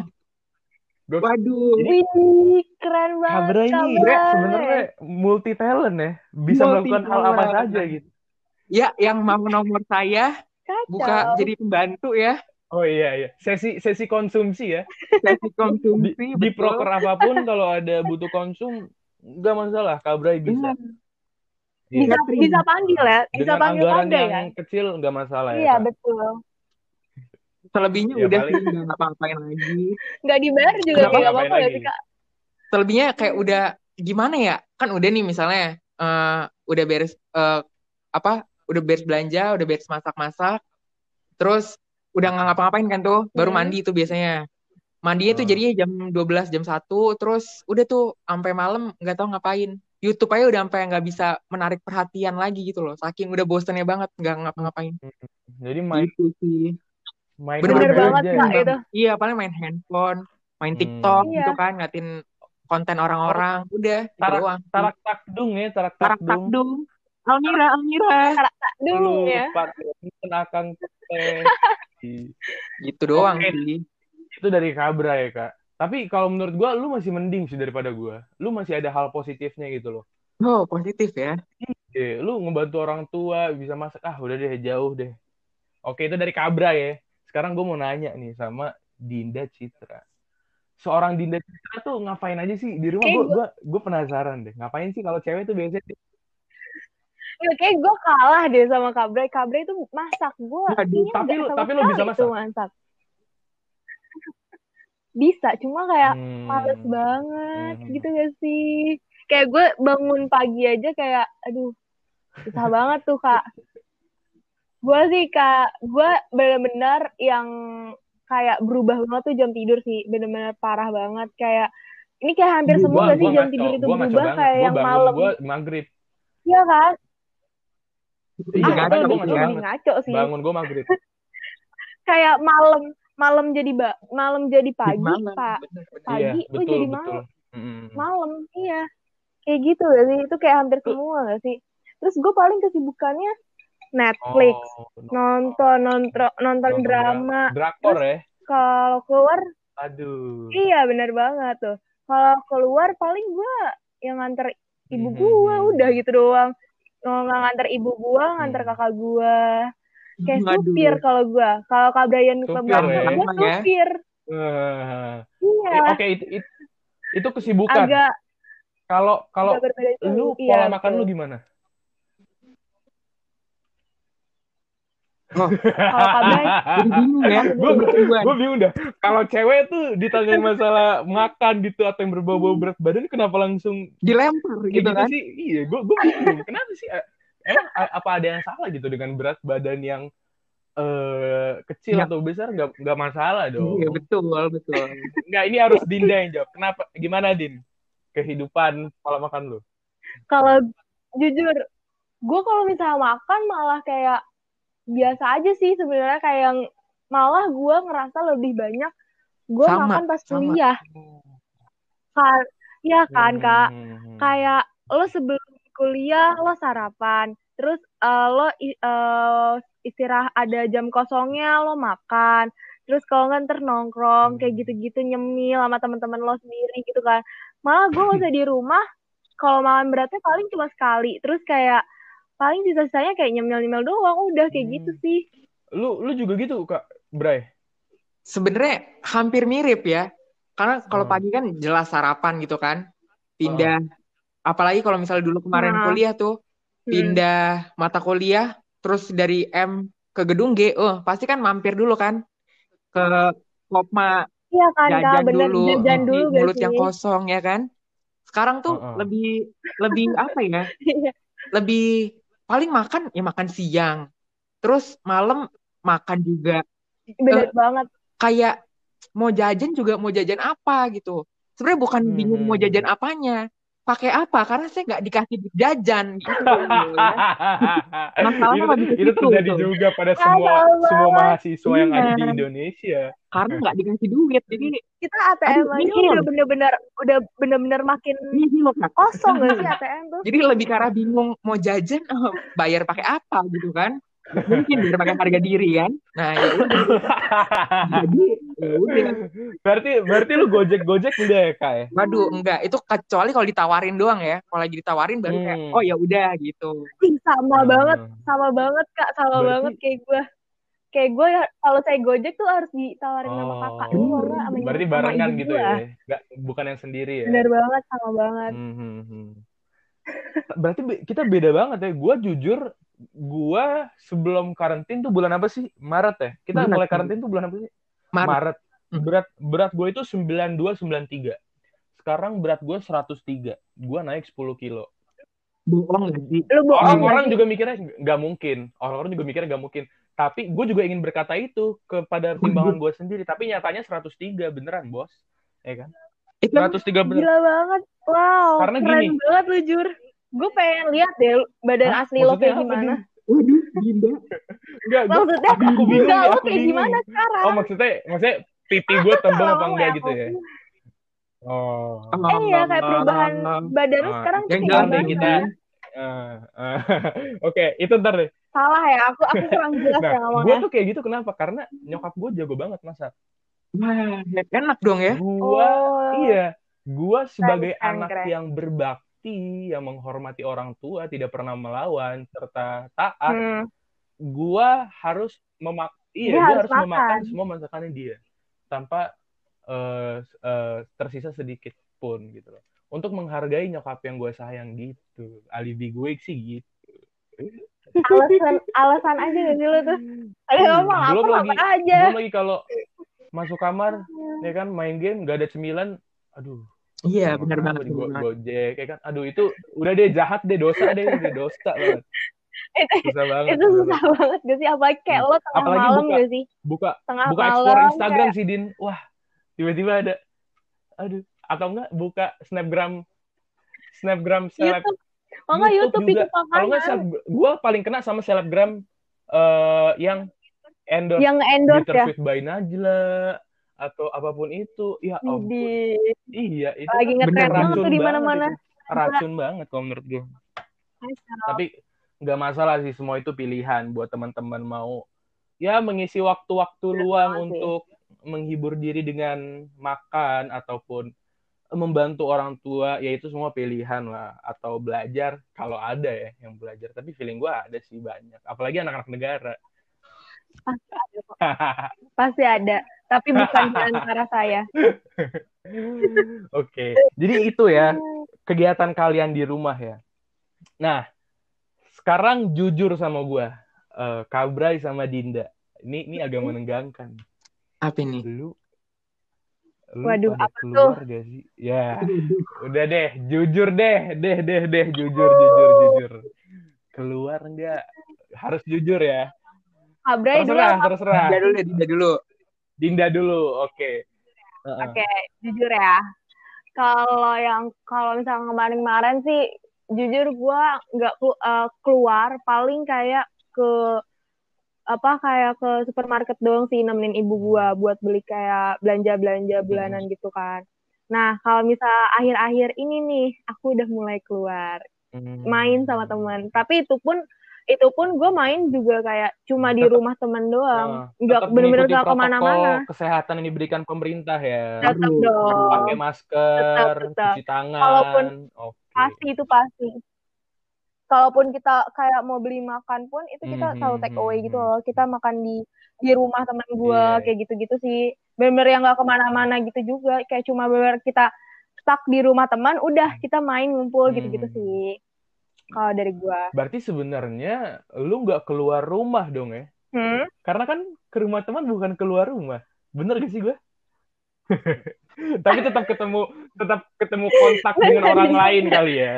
Gok- Waduh, Jadi- Wih, keren banget, Kabra ini Kabra. sebenarnya multi talent ya, bisa Multi melakukan hal apa saja gitu. ya yang mau nomor saya Kacau. buka jadi pembantu ya, Oh iya iya, sesi sesi konsumsi ya. sesi Di, konsumsi di betul. proker apa pun kalau ada butuh konsum nggak masalah, Kabrai bisa. Benar. Iya. bisa bisa panggil ya, bisa Dengan panggil anggaran Kabra yang ya. kecil nggak masalah ya. Iya Kak? betul. Selebihnya Ya, udah paling- sih nggak ngapa-ngapain lagi. Nggak dibayar juga kayak Ngapain apa-apa ya lagi? sih kak? Selebihnya kayak udah gimana ya? Kan udah nih misalnya eh, udah beres eh, apa? Udah beres belanja, udah beres masak-masak, terus udah nggak ngapa-ngapain kan tuh, baru Hmm. mandi tuh biasanya. Mandinya tuh Hmm. jadinya jam 12, jam 1, terus udah tuh sampai malam nggak tahu ngapain. YouTube aja udah sampai nggak bisa menarik perhatian lagi gitu loh. Saking udah bosennya banget nggak ngapa-ngapain. Jadi main Gitu sih. Main Bener banget aja kak ya. itu. Iya, paling main handphone, main Hmm. TikTok Iya. gitu kan, ngeliatin konten orang-orang. Udah, itu Tarak doang. tarak takdung ya, tarak Tarak takdung. takdung. Almira, Almira. Dung Lu ya. pakai akang teh. Gitu doang Oke. sih. Itu dari Kabra ya, Kak. Tapi kalau menurut gua lu masih mending sih daripada gua. Lu masih ada hal positifnya gitu loh. Oh, positif ya. Eh, lu ngebantu orang tua, bisa masak. Ah, udah deh, jauh deh. Oke, itu dari Kabra ya. Sekarang gue mau nanya nih sama Dinda Citra. seorang Dinda Citra tuh ngapain aja sih di rumah? Gue gua- gue gue penasaran deh. Ngapain sih kalau cewek tuh biasanya Ya, kayak gue kalah deh sama. Kak Bray itu masak. Gue tapi lu- sama tapi lu bisa masak? masak. Bisa, cuma kayak Hmm. males banget Hmm. gitu gak sih? Kayak gue bangun pagi aja kayak, aduh, susah banget tuh kak. Gue sih kak, gue bener-bener yang kayak berubah banget tuh jam tidur sih, bener-bener parah banget. Kayak ini kayak hampir Gua- semua Gua gak sih gua jam tidur itu berubah banget. kayak Gua yang malam. gua maghrib. Iya kan? Iya, ah, lebih, ngaco kan? banget. ngaco sih. Bangun gua maghrib. Kayak malam, malam jadi ba malam jadi pagi, Malam, pak. bener, bener. Pagi, Iya, betul jadi betul. malam. Mm-mm. malam iya kayak gitu gak sih itu kayak hampir semua gak sih terus gue paling kesibukannya Netflix Oh, nonton nonton nonton Nonton drama dra- drakor ya. kalau keluar Aduh. iya benar banget tuh kalau keluar paling gue yang nganter ibu Mhm. gue udah gitu doang nggak nganter ibu gue nganter Hmm. kakak gue kayak Waduh. supir kalau gue kalau kak Brian ke Supir, belakang ya. gue ya. supir Eh, iya Oke, itu, itu, itu kesibukan. agak Kalau kalau lu iya, pola makan lu betul. gimana? Oh, kalau bingung ya. gue bingung dah. Kalau cewek tuh ditanyain masalah makan gitu atau yang berbau-bau berat badan kenapa langsung dilempar gitu gitu kan. sih. Iya gue gue bingung. Kenapa sih? Eh, emang apa ada yang salah gitu dengan berat badan yang eh kecil Ya. atau besar? Nggak nggak masalah dong. Iya, betul, betul. nggak ini harus Dinda yang jawab. Kenapa? Gimana Din? Kehidupan pola makan lu? Kalau jujur gue kalau misalnya makan malah kayak biasa aja sih sebenarnya kayak yang malah gue ngerasa lebih banyak gue makan pas kuliah kan ya kan kak Hmm. kayak lo sebelum kuliah lo sarapan terus eh, lo eh, istirahat ada jam kosongnya lo makan terus kalau nggak ntar nongkrong kayak Hmm. gitu-gitu nyemil sama teman-teman lo sendiri gitu kan malah gue nggak usah di rumah kalau makan beratnya paling cuma sekali terus kayak paling sisa-sisanya kayak nyemil-nyemil doang udah kayak Hmm. gitu sih lu lu juga gitu kak Bray Sebenarnya hampir mirip ya. Karena kalau Hmm. pagi kan jelas sarapan gitu kan. Pindah. Apalagi kalau misalnya dulu kemarin Nah. kuliah tuh, Hmm. pindah mata kuliah, terus dari M ke gedung G, oh pasti kan mampir dulu kan ke Kopma iya kan kak jajan bener dulu, jajan isi dulu mulut yang kosong ya kan. Sekarang tuh Heeh. lebih lebih apa ya? Iya. Lebih paling makan ya makan siang. Terus malam makan juga. bener banget Kayak mau jajan juga mau jajan apa gitu. Sebenarnya bukan Hmm. bingung mau jajan apanya. Pakai apa? Karena saya nggak dikasih duit jajan gitu. ya. Masalahnya itu, itu situ terjadi tuh. juga pada semua tahu semua mahasiswa yang ada di Iya. Indonesia. Karena nggak dikasih duit. Jadi kita ATM Aduh, aja udah bener-bener udah bener-bener makin kosong gak sih ATM tuh Jadi lebih karena bingung mau jajan bayar pakai apa gitu kan. Mungkin biar pakai harga diri kan. Nah, ya. Jadi ya udah. berarti berarti lu gojek gojek udah ya kak ya? Waduh, enggak. Itu kecuali kalau ditawarin doang ya. Kalau lagi ditawarin baru kayak, Hmm. oh ya udah gitu. Ih, sama banget Hmm. sama banget kak sama Berarti- banget kayak gue kayak gue ya kalau saya gojek tuh harus ditawarin sama Oh, kakak dulu sama, sama berarti sama barengan gitu gue. ya? Nggak, bukan yang sendiri ya? bener banget sama banget Hmm, hmm, hmm. Berarti be- kita beda banget ya. Gua jujur, gua sebelum karantin tuh bulan apa sih? Maret ya? Kita Maret. mulai karantin tuh bulan apa sih? Maret. Hmm. Berat berat gue itu 92 93. Sekarang berat gue 103. Gua naik 10 kilo. Bohong lu bohong Orang-orang gak sih? juga mikirnya nggak mungkin. Orang-orang juga mikirnya nggak mungkin. Tapi gue juga ingin berkata itu kepada timbangan gue sendiri. Tapi nyatanya 103 beneran, bos. Ya kan? Itu 103 beneran. gila banget wow Karena keren gini. banget lu jur gue pengen lihat deh badan Hah? asli lo Maksudnya kayak apa, gimana waduh, Dinda. Enggak, maksudnya aku, bingung enggak lo kayak bingung gimana sekarang Oh, maksudnya maksudnya pipi gue tembel apa enggak ya, gitu ya? Oh. eh iya kayak perubahan badan lu Ah, sekarang kayak gimana kita. Ah, ah. Oke, itu ntar deh. salah ya aku aku kurang jelas Nah, ya gue ngomongnya tuh kayak gitu kenapa? Karena nyokap gue jago banget masak. Wah, enak dong ya. Gua oh iya, gua sebagai keren, anak keren. yang berbakti, yang menghormati orang tua, tidak pernah melawan serta taat, Hmm. gua harus memak iya, Dia gua harus harus memakan makan. semua masakannya dia tanpa eh, eh, tersisa sedikit pun gitu loh. Untuk menghargai nyokap yang gue sayang gitu. Alibi gue sih gitu. alasan alasan aja gak sih lu tuh ada ngomong apa belum lagi apa aja belum lagi kalau masuk kamar ya kan main game gak ada cemilan aduh Iya, benar apa banget. go- gojek ya kan? Aduh itu udah deh jahat deh dosa deh udah dosa banget. Itu susah banget itu susah banget. gak sih? Apalagi kayak lo tengah Apalagi malam buka- gak sih? buka tengah buka malam explore Instagram kayak- sih Din. Wah tiba-tiba ada aduh atau enggak buka snapgram snapgram seleb YouTube. Makanya YouTube, juga. itu kalau enggak seleb- gua paling kena sama selebgram eh yang endorse yang endorse ya? By Najla atau apa pun itu ya ampun. Di iya itu lagi kan ngetren racun tuh di mana-mana. itu. racun banget kalau menurut gue tapi nggak masalah sih semua itu pilihan buat teman-teman mau ya mengisi waktu-waktu luang sih. untuk menghibur diri dengan makan ataupun membantu orang tua ya itu semua pilihan lah. Atau belajar kalau ada ya yang belajar. Tapi feeling gue ada sih banyak. Apalagi anak-anak negara pasti ada tapi bukan di antara saya Oke, jadi itu ya kegiatan kalian di rumah ya. Nah, sekarang jujur sama gua, eh, Kabrai sama Dinda. Ini ini agak menegangkan. Apa ini? Lu, lu Waduh, apa keluar gak sih? Ya, udah deh, jujur deh, deh, deh, deh, jujur, jujur, jujur. Keluar nggak? Harus jujur ya. Kabrai dulu Terserah, apa? terserah. Dinda dulu deh, Dinda dulu. Dinda dulu, oke. Heeh. Oke, jujur ya. Kalau yang kalau misalnya kemarin-kemarin sih, jujur gua nggak eh, keluar, paling kayak ke apa kayak ke supermarket doang sih nemenin ibu gua buat beli kayak belanja-belanja bulanan gitu kan. Nah, kalau misalnya akhir-akhir ini nih, aku udah mulai keluar Hmm. main sama teman. Tapi itu pun itu pun gue main juga kayak cuma di rumah teman doang, Eh, nggak tetap bener-bener nggak ke mana-mana. kesehatan yang diberikan pemerintah ya. Tetap Aduh, dong. pakai masker, Tetap, tetap. cuci tangan. Kalaupun- Oke. pasti itu pasti kalaupun kita kayak mau beli makan pun itu kita Mhm, selalu take away mhm, gitu mhm. loh kita makan di di rumah teman gue Iya. kayak gitu-gitu sih bener-bener yang nggak ke mana-mana gitu juga kayak cuma bener kita stuck di rumah teman udah kita main ngumpul gitu-gitu Mhm. sih kalau dari gue Berarti sebenarnya lu nggak keluar rumah dong ya? hmm? Karena kan ke rumah teman bukan keluar rumah. Bener gak sih gue? Tapi tetap ketemu tetap ketemu kontak dengan orang lain kali ya.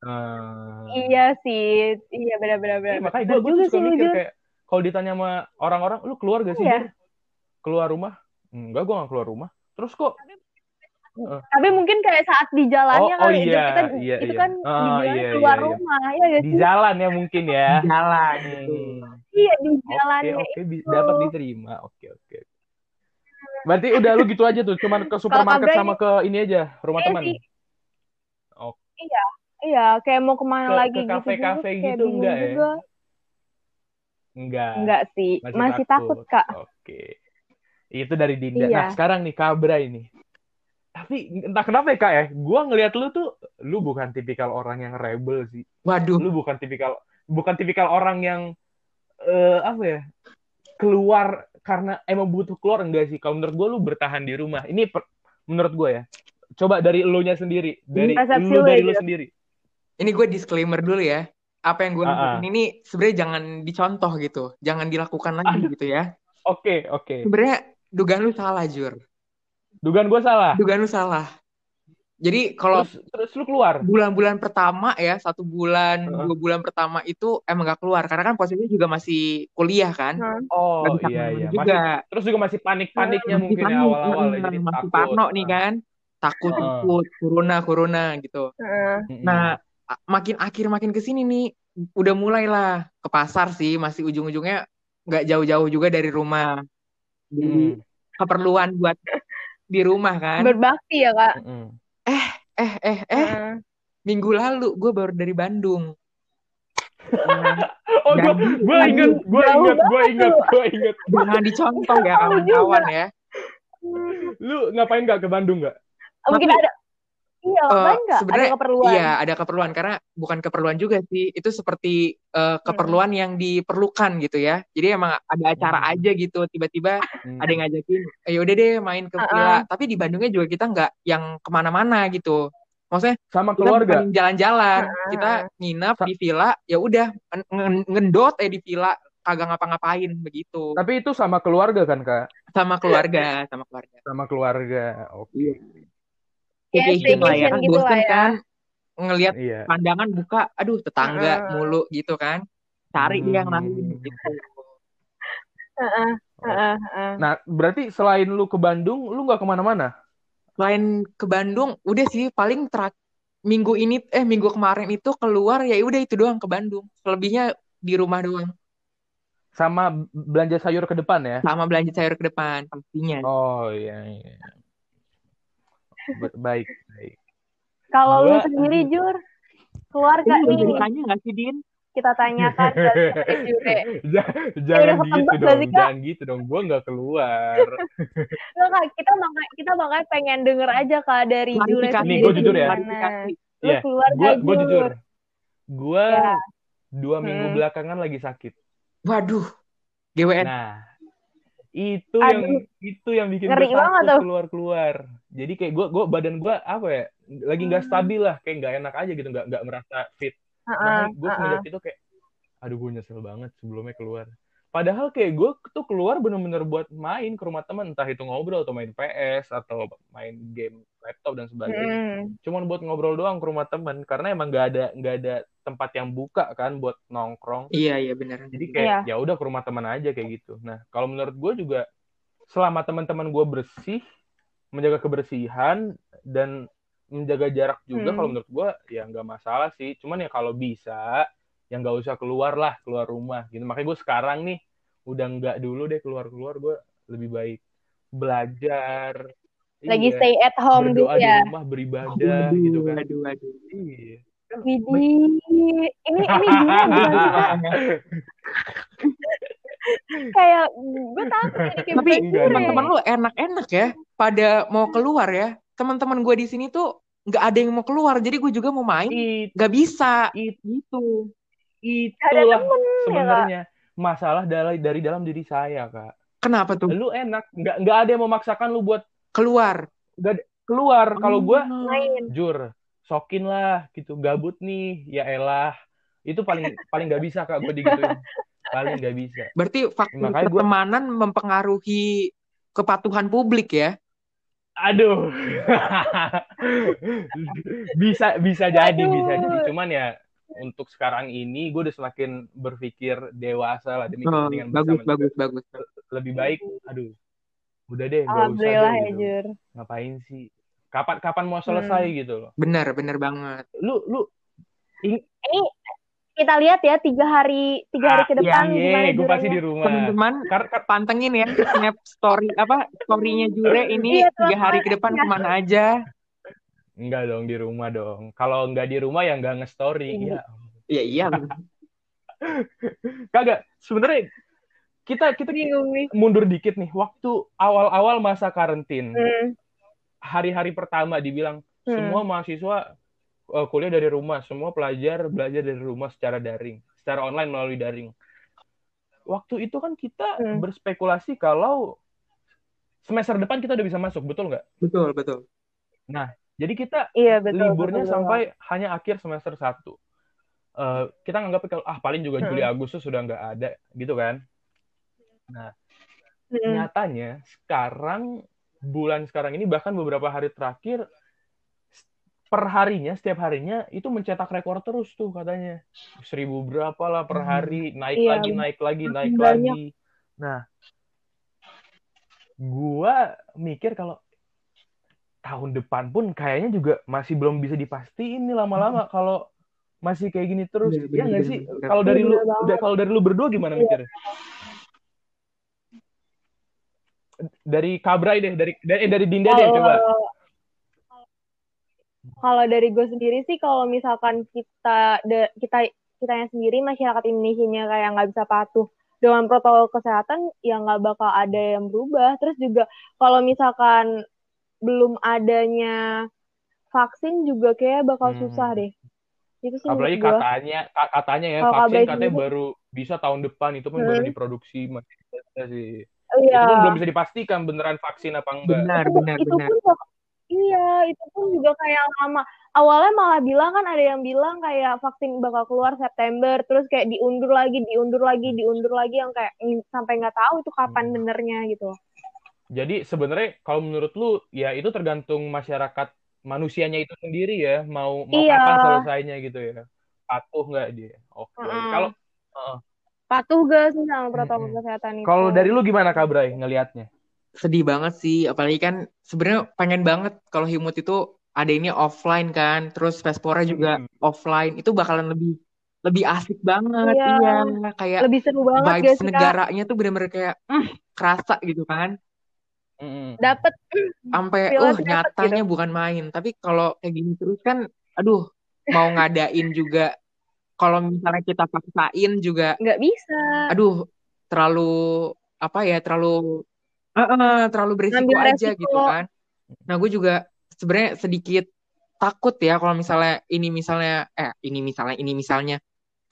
Ah. iya sih iya benar-benar Eh, makanya Bener gue juga suka mikir kayak kalau ditanya sama orang-orang, lu keluar gak sih? Iya. Keluar rumah? Enggak, gue gak keluar rumah. Terus kok Tapi mungkin kayak saat di jalannya Oh, oh kali ya, iya, kita iya, itu iya. kan Ah, dibilang iya, keluar iya, iya. rumah ya gak di jalan ya mungkin ya. Jalan gitu. Hmm. iya di Oke, jalannya oke, bi- dapat diterima. Oke, oke. Berarti udah lu gitu aja tuh, cuman ke supermarket Kabrai- sama ke ini aja, rumah Iya teman. sih. Oke. Iya, iya, kayak mau ke mana Ke- lagi ke gitu kafe-kafe kayak gitu bingung enggak ya? juga. Enggak. Enggak sih, masih, takut, Kak. Oke. Itu dari Dinda. Iya. Nah, sekarang nih Kabra ini. Tapi entah kenapa ya, Kak ya, gua ngelihat lu tuh lu bukan tipikal orang yang rebel sih. Waduh, Lu bukan tipikal bukan tipikal orang yang eh apa ya? keluar karena emang butuh keluar enggak sih? Kalau menurut gua lu bertahan di rumah. Ini per- menurut gua ya. Coba dari elunya sendiri, dari Persepsi lu dari ya, lu Jun. sendiri. ini gue disclaimer dulu ya. Apa yang gue ah. lakukan ini sebenarnya jangan dicontoh gitu, jangan dilakukan lagi Aduh. gitu ya. Oke, oke. Sebenarnya dugaan lu salah, Jur. Dugaan gua salah. Dugaan lu salah. Jadi kalau Terus terus lu keluar. bulan-bulan pertama ya, satu bulan, Heeh. dua bulan pertama itu emang gak keluar. Karena kan posisinya juga masih kuliah kan. Hmm. Oh, Gak bisa iya iya. juga. Masih, terus juga masih panik-paniknya Masih mungkin ya panik, awal-awal ya. Jadi masih takut. parno nih kan. Takut, Heeh. takut, corona, corona gitu. Heeh. Mm-mm. Nah, makin akhir makin ke sini nih, udah mulailah ke pasar sih, masih ujung-ujungnya nggak jauh-jauh juga dari rumah. Jadi Mm-mm. keperluan buat di rumah kan. Berbakti ya, Kak. Mm-mm. Eh, eh, eh, Heeh. minggu lalu gue baru dari Bandung. Nah, Oh, gue gue inget, gue inget, gue inget, gue inget. jangan dicontoh ya kawan-kawan ya. Lu ngapain gak ke Bandung gak? Mungkin Tapi- ada Iya, Eh, ngapain nggak? Ada sebenarnya keperluan. iya ada keperluan karena bukan keperluan juga sih itu seperti eh, keperluan yang diperlukan gitu ya jadi emang ada acara Hmm. aja gitu tiba-tiba Hmm. ada yang ngajakin eh yaudah deh main ke Uh-uh. villa tapi di Bandungnya juga kita nggak yang ke mana-mana gitu maksudnya sama kita keluarga. jalan-jalan Uh-uh. kita nginep Sa- di villa ya udah nge- nge- ngendot eh di villa kagak ngapa-ngapain begitu Tapi itu sama keluarga kan, Kak? sama keluarga sama keluarga Sama keluarga. Oke. Iya, staycation lah ya kan gitu bosen ya. kan ngelihat Iya. pandangan buka aduh tetangga Heeh. mulu gitu kan cari dia yang lain Hmm. gitu Heeh, heeh, heeh. Nah, berarti selain lu ke Bandung, lu nggak ke mana-mana? selain ke Bandung udah sih paling terak minggu ini eh minggu kemarin itu keluar ya udah itu doang ke Bandung selebihnya di rumah doang Sama belanja sayur ke depan ya? sama belanja sayur ke depan pastinya Oh iya, iya. Ba- baik, baik. Kalau lu sendiri, Jur, keluarga ini nih, nggak sih Din kita tanyakan dari. Ja- jangan udah gitu dong, Kak? jangan gitu dong. Gua nggak keluar. Nggak, Kak, kita makanya kita makanya pengen denger aja Kak dari Jure klarifikasi Nih, gua jujur ya. Iya, keluar Gua, Jur? jujur. Gua Ya. dua minggu Hmm. belakangan lagi sakit. waduh GWN Nah, itu Aduh. yang itu yang bikin Ngeri gue banget takut keluar keluar. Jadi kayak gue gue badan gue apa ya lagi nggak Hmm. stabil lah, kayak nggak enak aja gitu, nggak nggak merasa fit. Makanya gue heeh. semenjak itu kayak, aduh gue nyesel banget sebelumnya keluar. Padahal kayak gue tuh keluar bener-bener buat main ke rumah teman, entah itu ngobrol atau main PS atau main game laptop dan sebagainya. Hmm. Cuman buat ngobrol doang ke rumah teman, karena emang nggak ada nggak ada tempat yang buka kan buat nongkrong. iya iya benar Jadi kayak Iya. ya udah ke rumah teman aja kayak gitu. Nah, kalau menurut gue juga selama teman-teman gue bersih, menjaga kebersihan dan menjaga jarak juga Hmm. kalau menurut gue ya nggak masalah sih. Cuman ya kalau bisa ya nggak usah keluar lah, keluar rumah gitu. Makanya gue sekarang nih udah nggak dulu deh keluar-keluar gue lebih baik belajar. Lagi Iya, stay at home berdoa gitu di ya. rumah, beribadah gitu kan. aduh aduh Iya. Widih, ini ini gimana? Kayak gue takut jadi kayak tapi teman-teman lu enak-enak ya pada mau keluar ya. Teman-teman gue di sini tuh nggak ada yang mau keluar jadi gue juga mau main It- nggak bisa. it- gitu. ada itulah ya, sebenarnya. Masalah dari dari dalam diri saya kak. Kenapa tuh? Lu enak nggak nggak ada yang memaksakan lu buat keluar. Keluar. Kalau gue Oh. Jur sokin lah gitu gabut nih ya elah. Itu paling paling nggak bisa kak gue digituin paling nggak bisa. Berarti faktor Makanya gua- pertemanan mempengaruhi kepatuhan publik ya? Aduh. Bisa bisa jadi Aduh. bisa jadi. Cuman ya untuk sekarang ini gue udah semakin berpikir dewasa lah demi Oh, kepentingan bagus bersama bagus bagus. Lebih baik aduh udah deh nggak usah Alhamdulillah deh gitu. Ngapain sih? Kapan kapan mau selesai Hmm. gitu loh. Benar benar banget. Lu lu Ini kita lihat ya tiga hari tiga hari ke Ah, depan iya gimana gue pasti di rumah. Teman-teman pantengin ya snap story apa storynya Jure ini Iya, tiga hari ke depan ke mana aja. Enggak dong di rumah dong. Kalau enggak di rumah ya enggak nge-story Iya. ya ya iya. Kagak sebenarnya kita kita Bingung nih. mundur dikit nih. Waktu awal-awal masa karantin Hmm. hari-hari pertama dibilang Hmm. semua mahasiswa uh, kuliah dari rumah semua pelajar belajar dari rumah secara daring secara online melalui daring waktu itu kan kita Hmm. berspekulasi kalau semester depan kita udah bisa masuk betul nggak betul betul jadi kita Iya betul. liburnya betul, sampai hanya akhir semester 1. Eh, kita nganggap kalau ah paling juga Juli Hmm. Agustus sudah nggak ada gitu kan. betul. Hmm. Nyatanya sekarang bulan sekarang ini bahkan beberapa hari terakhir s- per harinya setiap harinya itu mencetak rekor terus tuh katanya. Seribu berapa lah per Hmm. hari, naik Iya, lagi, naik lagi, naik banyak. lagi. Nah, gua mikir kalau tahun depan pun kayaknya juga masih belum bisa dipastiin nih lama-lama kalau masih kayak gini terus. Iya bener, nggak sih? Kalau dari lu, udah- kalau dari lu berdua gimana Iya. mikirnya? Dari Kabrai deh, dari dari, eh, dari Dinda deh coba. Kalau dari gue sendiri sih kalau misalkan kita de- kita kitanya sendiri masyarakat Indonesia kayak nggak bisa patuh dengan protokol kesehatan ya nggak bakal ada yang berubah terus juga kalau misalkan belum adanya vaksin juga kayak bakal Hmm. susah deh. Itu sih Apalagi menurut gua. katanya ka- katanya ya Kalau vaksin katanya sendiri- baru bisa tahun depan itu pun baru Hmm. diproduksi masih sih. Iya. Itu pun belum bisa dipastikan beneran vaksin apa enggak. Benar, itu, benar, itu benar. pun iya itu pun juga kayak lama awalnya malah bilang kan ada yang bilang kayak vaksin bakal keluar September terus kayak diundur lagi diundur lagi diundur lagi yang kayak sampai nggak tahu itu kapan Hmm. benernya gitu Jadi sebenarnya kalau menurut lu ya itu tergantung masyarakat manusianya itu sendiri ya mau mau Iya. kapan selesainya gitu ya. Patuh nggak dia? Oke. Mm-mm. Kalau Heeh. patuh gak sih sama protokol Mm-mm. kesehatan itu kalau dari lu gimana Kak Bray ngelihatnya? Sedih banget sih, apalagi kan sebenarnya pengen banget kalau Himut itu ada ini offline kan, terus Vespora juga Hmm. offline, itu bakalan lebih lebih asik banget, Iya. iya, kayak lebih seru banget vibes sih kak. negaranya tuh bener-bener kayak mm, kerasa gitu kan, Mm-mm. dapet. Sampai uh dapet nyatanya gitu. bukan main, tapi kalau kayak gini terus kan, aduh mau ngadain juga, kalau misalnya kita paksain juga nggak bisa. aduh terlalu apa ya terlalu eh, eh, terlalu berisiko aja resiko. gitu kan nah gue juga sebenarnya sedikit takut ya kalau misalnya ini misalnya eh ini misalnya ini misalnya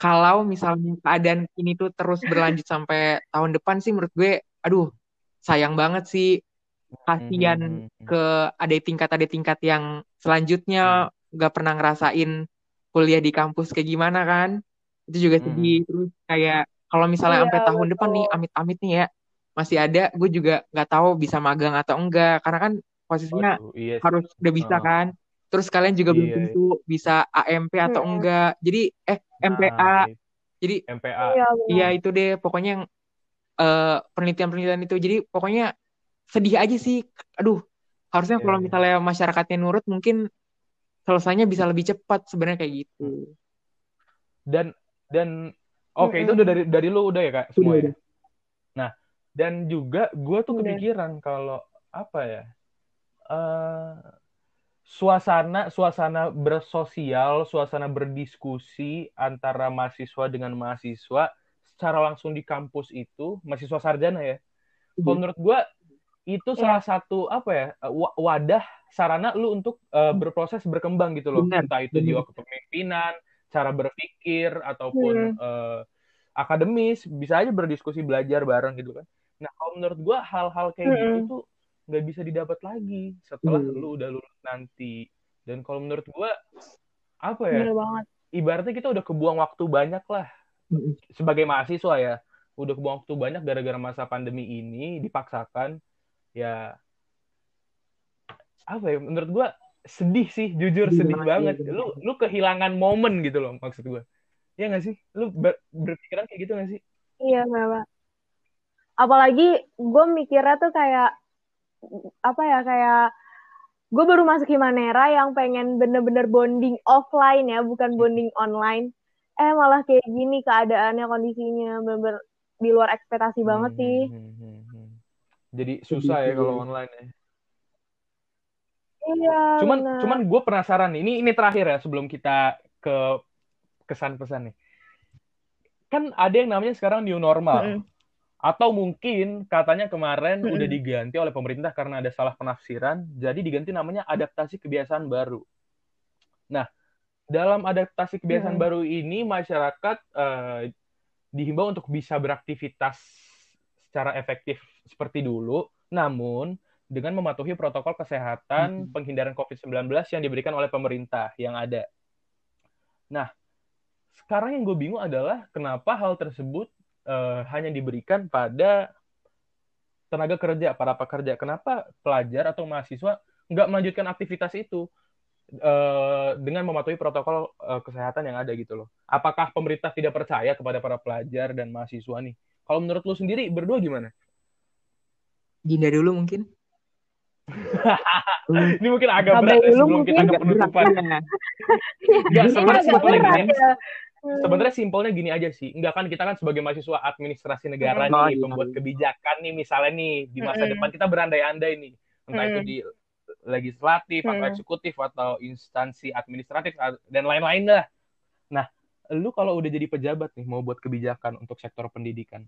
kalau misalnya keadaan ini tuh terus berlanjut sampai tahun depan sih menurut gue aduh sayang banget sih kasihan Mhm. ke adik tingkat adik tingkat yang selanjutnya nggak pernah ngerasain kuliah di kampus kayak gimana kan itu juga Hmm. sedih terus kayak kalau misalnya Iya, sampai tahun depan nih betul. amit-amit nih ya masih ada gue juga nggak tahu bisa magang atau enggak karena kan posisinya Waduh, iya sih. harus udah bisa Heeh. kan terus kalian juga belum Iya. tentu bisa AMP atau Mm-mm. enggak jadi eh MPA Nah, jadi MPA. iya Iya itu deh pokoknya yang eh, penelitian-penelitian itu jadi pokoknya sedih aja sih aduh harusnya Iya, kalau iya. misalnya masyarakatnya nurut mungkin selesainya bisa lebih cepat sebenarnya kayak gitu Dan dan oke Mm-mm. itu udah dari dari lu udah ya Kak semua Udah, ya. udah. Dan juga gue tuh Udah. kepikiran kalau apa ya? eh suasana suasana bersosial, suasana berdiskusi antara mahasiswa dengan mahasiswa secara langsung di kampus itu, mahasiswa sarjana ya. Kalau menurut gue itu Iya. salah satu apa ya wa- wadah sarana lu untuk eh, berproses berkembang gitu loh. Benar, Entah itu jiwa kepemimpinan, cara berpikir ataupun Hmm. eh, akademis, bisa aja berdiskusi belajar bareng gitu kan. Nah, kalau menurut gua hal-hal kayak gitu Mm-mm. tuh nggak bisa didapat lagi setelah Hmm. lu udah lulus nanti. Dan kalau menurut gua apa ya? bener banget Ibaratnya kita udah kebuang waktu banyak lah sebagai mahasiswa ya. Udah kebuang waktu banyak gara-gara masa pandemi ini dipaksakan ya apa ya menurut gua sedih sih jujur Sedih banget, iya, lu lu kehilangan momen gitu loh maksud gua ya nggak sih lu ber- berpikiran kayak gitu nggak sih Iya, Mbak. Apalagi gue mikirnya tuh kayak apa ya kayak gue baru masuk Himanera yang pengen bener-bener bonding offline ya, bukan bonding online. Eh malah kayak gini keadaannya, kondisinya bener-bener di luar ekspektasi banget Hmm, sih. hmm, hmm, hmm. jadi susah ya kalau online ya Iya. cuman bener. cuman gue penasaran nih ini ini terakhir ya sebelum kita ke kesan pesan nih kan ada yang namanya sekarang new normal Mm-mm. Atau mungkin katanya kemarin Mm-mm. udah diganti oleh pemerintah karena ada salah penafsiran jadi diganti namanya adaptasi kebiasaan baru nah dalam adaptasi kebiasaan Mm. baru ini masyarakat eh, dihimbau untuk bisa beraktivitas secara efektif seperti dulu namun dengan mematuhi protokol kesehatan Mm. penghindaran COVID-19 yang diberikan oleh pemerintah yang ada. Nah, sekarang yang gue bingung adalah kenapa hal tersebut eh, hanya diberikan pada tenaga kerja, para pekerja. Kenapa pelajar atau mahasiswa nggak melanjutkan aktivitas itu eh, dengan mematuhi protokol eh, kesehatan yang ada gitu loh. Apakah pemerintah tidak percaya kepada para pelajar dan mahasiswa nih? Kalau menurut lu sendiri berdua gimana? Dinda dulu mungkin Ini mungkin agak Abai berat ya sebelum kita mungkin. ke penutupan. ya. Nggak, Ini sebenarnya agak simpelnya berat gini. Hmm. Sebenarnya simpelnya gini aja sih. Enggak kan kita kan sebagai mahasiswa administrasi negara Hmm. Oh, nih, iya. pembuat kebijakan nih misalnya nih di masa Hmm. depan kita berandai-andai nih. Entah itu di legislatif atau eksekutif atau instansi administratif dan lain-lain lah. Nah, lu kalau udah jadi pejabat nih mau buat kebijakan untuk sektor pendidikan.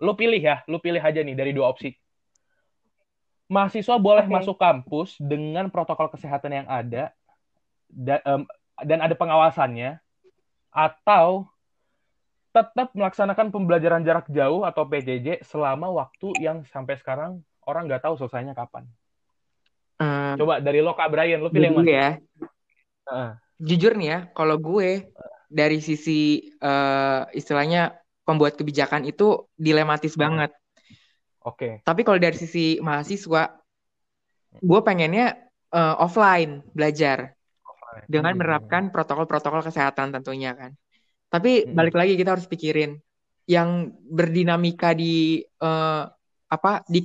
Lu pilih ya, lu pilih aja nih dari dua opsi. Mahasiswa boleh Oke. masuk kampus dengan protokol kesehatan yang ada da, um, dan ada pengawasannya atau tetap melaksanakan pembelajaran jarak jauh atau PJJ selama waktu yang sampai sekarang orang nggak tahu selesainya kapan. Hmm, Coba dari lo Kak Brian, lo pilih yang mana? ya, Heeh. jujur nih ya, kalau gue dari sisi eh, istilahnya pembuat kebijakan itu dilematis banget. Oke. Tapi kalau dari sisi mahasiswa, gue pengennya eh, offline belajar dengan Hmm. menerapkan protokol-protokol kesehatan tentunya kan. Tapi Hmm. balik lagi kita harus pikirin yang berdinamika di eh, apa di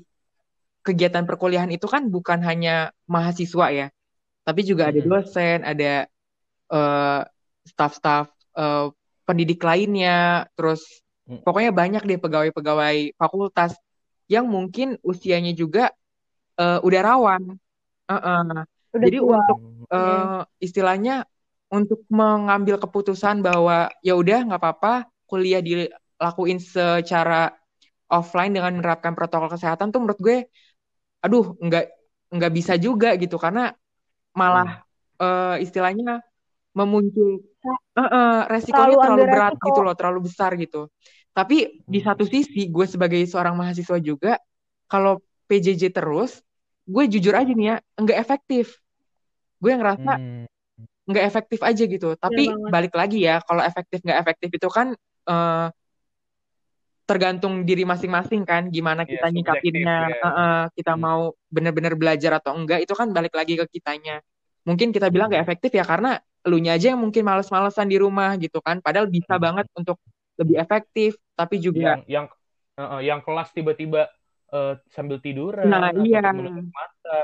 kegiatan perkuliahan itu kan bukan hanya mahasiswa ya, tapi juga ada dosen, ada eh, staf-staf eh, pendidik lainnya, terus Hmm. pokoknya banyak deh pegawai-pegawai fakultas yang mungkin usianya juga eh, udah rawan. Heeh. Udah Jadi tua. untuk Hmm. eh, istilahnya untuk mengambil keputusan bahwa ya udah nggak apa-apa kuliah dilakuin secara offline dengan menerapkan protokol kesehatan tuh menurut gue aduh nggak nggak bisa juga gitu karena malah eh, istilahnya memuncul eh, eh, resikonya Terlalu terlalu berat resiko. gitu loh terlalu besar gitu tapi di Hmm. satu sisi gue sebagai seorang mahasiswa juga kalau PJJ terus gue jujur aja nih ya nggak efektif gue ngerasa Hmm. nggak efektif aja gitu. Tapi banget. balik lagi ya, kalau efektif nggak efektif itu kan eh, tergantung diri masing-masing kan, gimana Iya, kita subjektif nyikapinnya, ya. Eh, eh, kita Hmm. mau bener-bener belajar atau enggak itu kan balik lagi ke kitanya. Mungkin kita bilang nggak Hmm. efektif ya karena elunya aja yang mungkin males-malesan di rumah gitu kan, padahal bisa Hmm. banget untuk lebih efektif, tapi juga Yang yang uh, yang kelas tiba-tiba uh, sambil tiduran Nah, iya. menutup mata.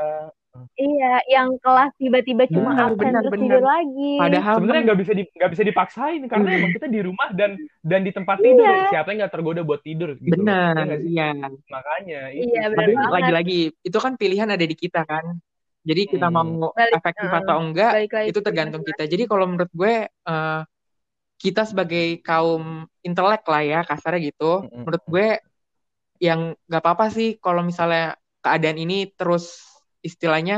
Iya, yang kelas tiba-tiba cuma Benar, absen benar, terus benar. tidur lagi. padahal Sebenarnya nggak bisa di nggak bisa dipaksain karena Hmm. emang kita di rumah dan dan di tempat tidur. Iya. Siapa yang nggak tergoda buat tidur gitu. benar, Iya sih? iya. Makanya itu Iya, sih. benar Tapi lagi-lagi itu kan pilihan ada di kita kan. Jadi kita Hmm. mau Balik- efektif uh, atau enggak balik lagi itu tergantung masing-masing. kita. Jadi kalau menurut gue eh, kita sebagai kaum intelek lah ya kasarnya gitu. Mm-mm. Menurut gue yang nggak apa-apa sih kalau misalnya keadaan ini terus istilahnya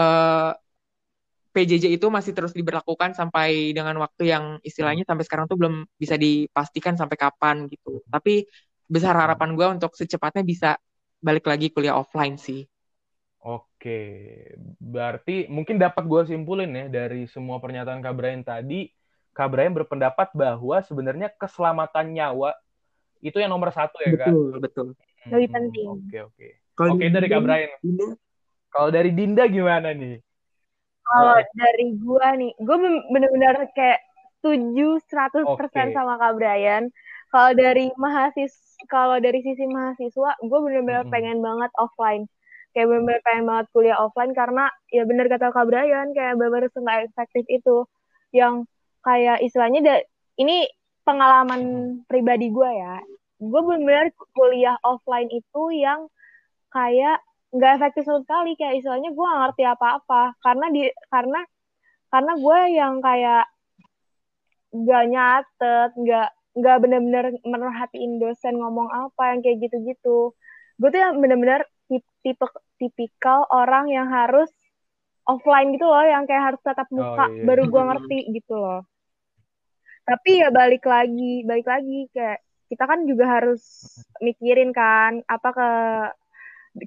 eh, PJJ itu masih terus diberlakukan sampai dengan waktu yang istilahnya sampai sekarang tuh belum bisa dipastikan sampai kapan gitu. Tapi besar harapan gue untuk secepatnya bisa balik lagi kuliah offline sih. Oke, berarti mungkin dapat gue simpulin ya dari semua pernyataan Kak Brian tadi, Kak Brian berpendapat bahwa sebenarnya keselamatan nyawa itu yang nomor satu ya Kak. Betul, betul. Lebih Hmm, penting. Oke oke. Kalau Oke dari Kak Brian. Dinda, Kalau dari Dinda gimana nih? Kalau dari gua nih, gua ben- bener-bener kayak setuju 100% Oke. sama Kak Brian. Kalau dari mahasiswa, kalau dari sisi mahasiswa, gua bener-bener Mm-mm. pengen banget offline. Kayak bener-bener pengen banget kuliah offline karena ya bener kata Kak Brian, kayak bener-bener nggak efektif itu. Yang kayak istilahnya, da- ini pengalaman pribadi gua ya. Gue bener-bener kuliah offline itu yang kayak nggak efektif sama sekali kayak istilahnya gue nggak ngerti apa-apa. Karena di karena karena gue yang kayak nggak nyatet nggak nggak bener-bener merhatiin dosen ngomong apa yang kayak gitu-gitu. Gue tuh yang bener-bener tipe, tipe tipikal orang yang harus offline gitu loh yang kayak harus tatap muka iya. baru gue ngerti gitu loh. Tapi ya balik lagi balik lagi kayak kita kan juga harus mikirin kan apa ke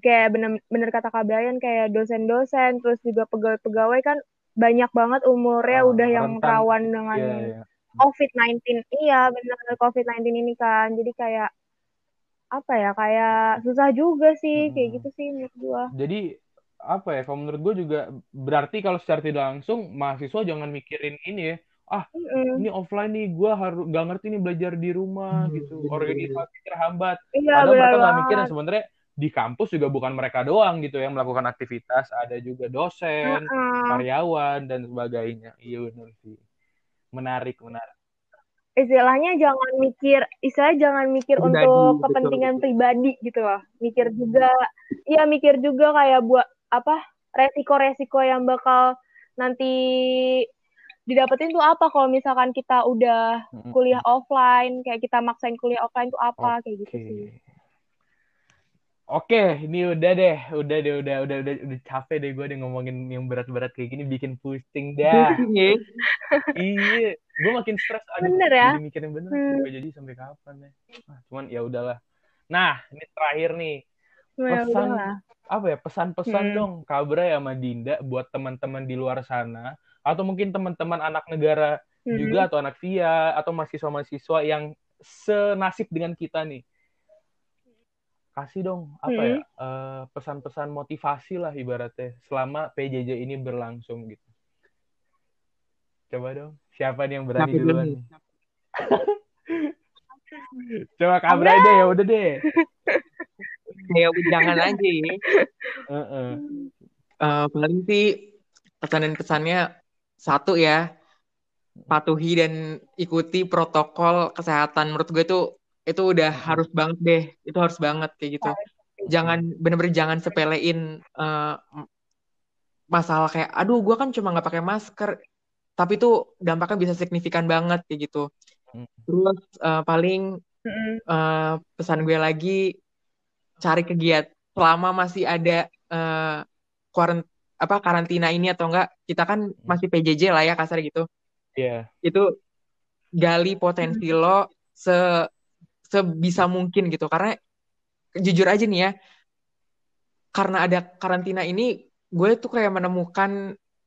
kayak bener, bener kata Kak Brian kayak dosen-dosen terus juga pegawai-pegawai kan banyak banget umurnya Ah, udah yang rentan. rawan dengan Iya, iya. COVID-19 iya bener COVID-19 ini kan jadi kayak apa ya kayak susah juga sih kayak Mm-mm. gitu sih menurut gua Jadi apa ya? Kalau menurut gue juga berarti kalau secara tidak langsung mahasiswa jangan mikirin ini ya. Ah, Mm-mm. ini offline nih, gue harus gak ngerti nih belajar di rumah Hmm, gitu. Organisasi terhambat. iya Padahal mereka nggak mikirin sebenarnya di kampus juga bukan mereka doang gitu yang melakukan aktivitas, ada juga dosen, Heeh. karyawan dan sebagainya. Iya benar sih. Menarik, menarik. istilahnya jangan mikir istilahnya jangan mikir Pribadi, untuk betul, kepentingan betul. pribadi gitu loh mikir juga iya mikir juga kayak buat apa resiko-resiko yang bakal nanti didapetin tuh apa kalau misalkan kita udah kuliah offline kayak kita maksain kuliah offline tuh apa kayak gitu sih Oke, ini udah deh, udah deh, udah, udah, udah, udah capek deh gue deh ngomongin yang berat-berat kayak gini, bikin pusing dah. Iya. iya, gue makin stres. Aduh, Bener ya? Jadi mikirin bener, Hmm. gue jadi sampai kapan ya? Ah, cuman ya udahlah. Nah, ini terakhir nih, Ya pesan udahlah. apa ya? Pesan-pesan Hmm. dong, Kabra ya sama Dinda buat teman-teman di luar sana, atau mungkin teman-teman anak negara Hmm. juga atau anak via atau mahasiswa-mahasiswa yang senasib dengan kita nih. Kasih dong apa Hmm. ya eh, pesan-pesan motivasi lah ibaratnya selama PJJ ini berlangsung gitu. Coba dong, siapa nih yang berani duluan? nih? Coba Kabra deh ya udah deh. Kayak jangan aja ya. Heeh. Eh, paling sih pesan dan kesannya satu ya patuhi dan ikuti protokol kesehatan menurut gue tuh itu udah harus banget deh itu harus banget kayak gitu. Jangan bener-bener jangan sepelein eh, masalah kayak aduh gue kan cuma nggak pakai masker. Tapi tuh dampaknya bisa signifikan banget kayak gitu. Hmm. terus eh, paling eh, pesan gue lagi cari kegiatan. Selama masih ada eh kuarant apa karantina ini atau enggak kita kan masih PJJ lah ya kasar gitu. Iya. itu gali potensi lo se sebisa mungkin gitu. Karena jujur aja nih ya karena ada karantina ini gue tuh kayak menemukan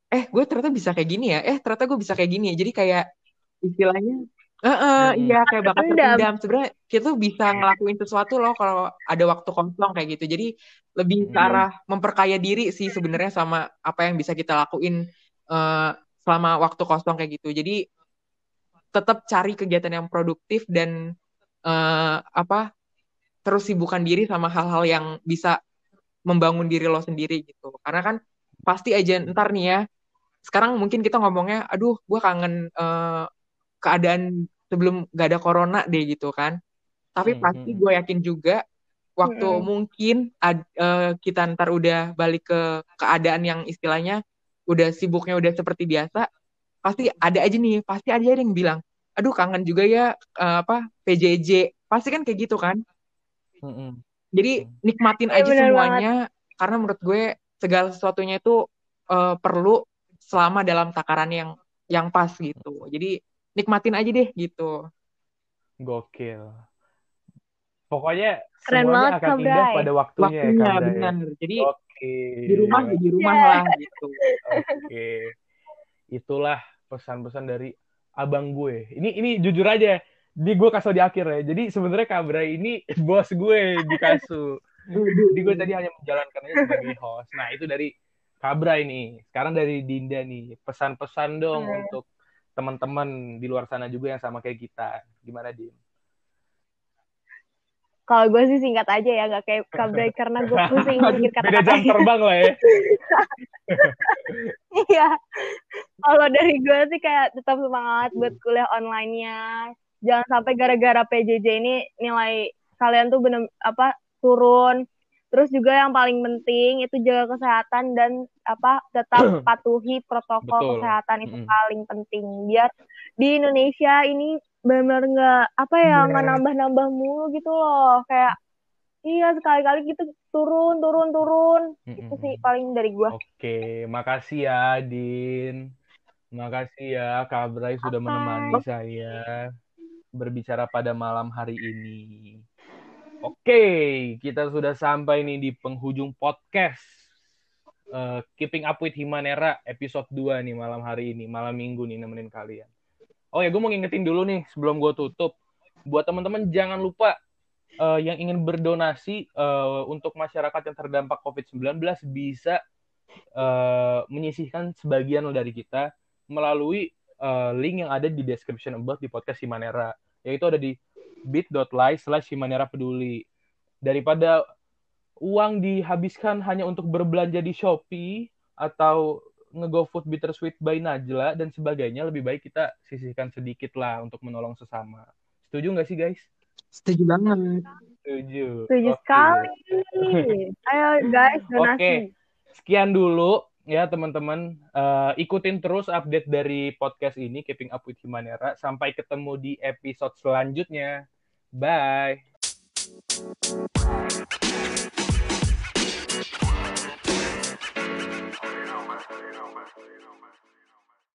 eh gue ternyata bisa kayak gini ya. Eh ternyata gue bisa kayak gini ya. Jadi kayak istilahnya eh eh, Mm-mm. iya kayak bakat Terpendam. sebenarnya kita tuh bisa ngelakuin sesuatu loh kalau ada waktu kosong kayak gitu. Jadi lebih ke arah memperkaya diri sih sebenarnya sama apa yang bisa kita lakuin eh, selama waktu kosong kayak gitu. Jadi tetap cari kegiatan yang produktif dan eh, apa terus sibukkan diri sama hal-hal yang bisa membangun diri lo sendiri gitu karena kan pasti aja ntar nih ya sekarang mungkin kita ngomongnya aduh gue kangen eh, keadaan sebelum gak ada corona deh gitu kan tapi Hmm, pasti hmm. gue yakin juga waktu Mm-mm. mungkin ad- eh, kita ntar udah balik ke keadaan yang istilahnya udah sibuknya udah seperti biasa pasti ada aja nih pasti ada yang bilang aduh kangen juga ya eh, apa PJJ pasti kan kayak gitu kan Mm-mm. jadi nikmatin Iya, aja semuanya karena menurut gue segala sesuatunya itu eh, perlu selama dalam takaran yang yang pas gitu jadi nikmatin aja deh gitu Gokil. Pokoknya Keren semuanya banget, akan indah pada waktunya, ya, waktunya benar jadi Oke. di rumah ya di rumah Iya. lah gitu Oke. Itulah pesan-pesan dari abang gue. Ini ini jujur aja, di gue kasih di akhir ya. Jadi sebenarnya Kabray ini bos gue di kasu. Jadi gue tadi hanya menjalankannya sebagai host. Nah, itu dari Kabra ini. Sekarang dari Dinda nih. Pesan-pesan dong Hmm. untuk teman-teman di luar sana juga yang sama kayak kita. Gimana, Din? Kalau gue sih singkat aja ya, nggak kayak Kabray karena gue pusing mikir Beda jam terbang lah ya. Iya. Kalau dari gue sih kayak tetap semangat buat kuliah online-nya. Jangan sampai gara-gara PJJ ini nilai kalian tuh bener apa turun. Terus juga yang paling penting itu jaga kesehatan dan apa tetap patuhi protokol Betul. kesehatan itu Mm-mm. paling penting. Biar di Indonesia ini benar-benar nggak apa ya nggak nambah-nambah mulu gitu loh. Kayak iya sekali-kali gitu turun turun turun. Itu sih paling dari gue. Oke, makasih ya, Din. Makasih ya, Kabray sudah Apa? menemani saya berbicara pada malam hari ini. Oke, kita sudah sampai nih di penghujung podcast eh, Keeping Up with Himanera episode 2 nih malam hari ini, malam minggu nih nemenin kalian. Oh ya, gue mau ngingetin dulu nih sebelum gue tutup. Buat teman-teman jangan lupa eh, yang ingin berdonasi eh, untuk masyarakat yang terdampak COVID-19 bisa eh, menyisihkan sebagian dari kita melalui eh, link yang ada di description above di podcast Himanera yaitu ada di bit.ly slash Himanera peduli daripada uang dihabiskan hanya untuk berbelanja di Shopee atau nge-GoFood Bittersweet by Najla dan sebagainya lebih baik kita sisihkan sedikit lah untuk menolong sesama setuju nggak sih guys? Setuju banget. Setuju. Setuju okay. sekali. Ayo guys. Oke. Okay. Sekian dulu ya teman-teman. Uh, ikutin terus update dari podcast ini Keeping Up with Himanera Sampai ketemu di episode selanjutnya. Bye.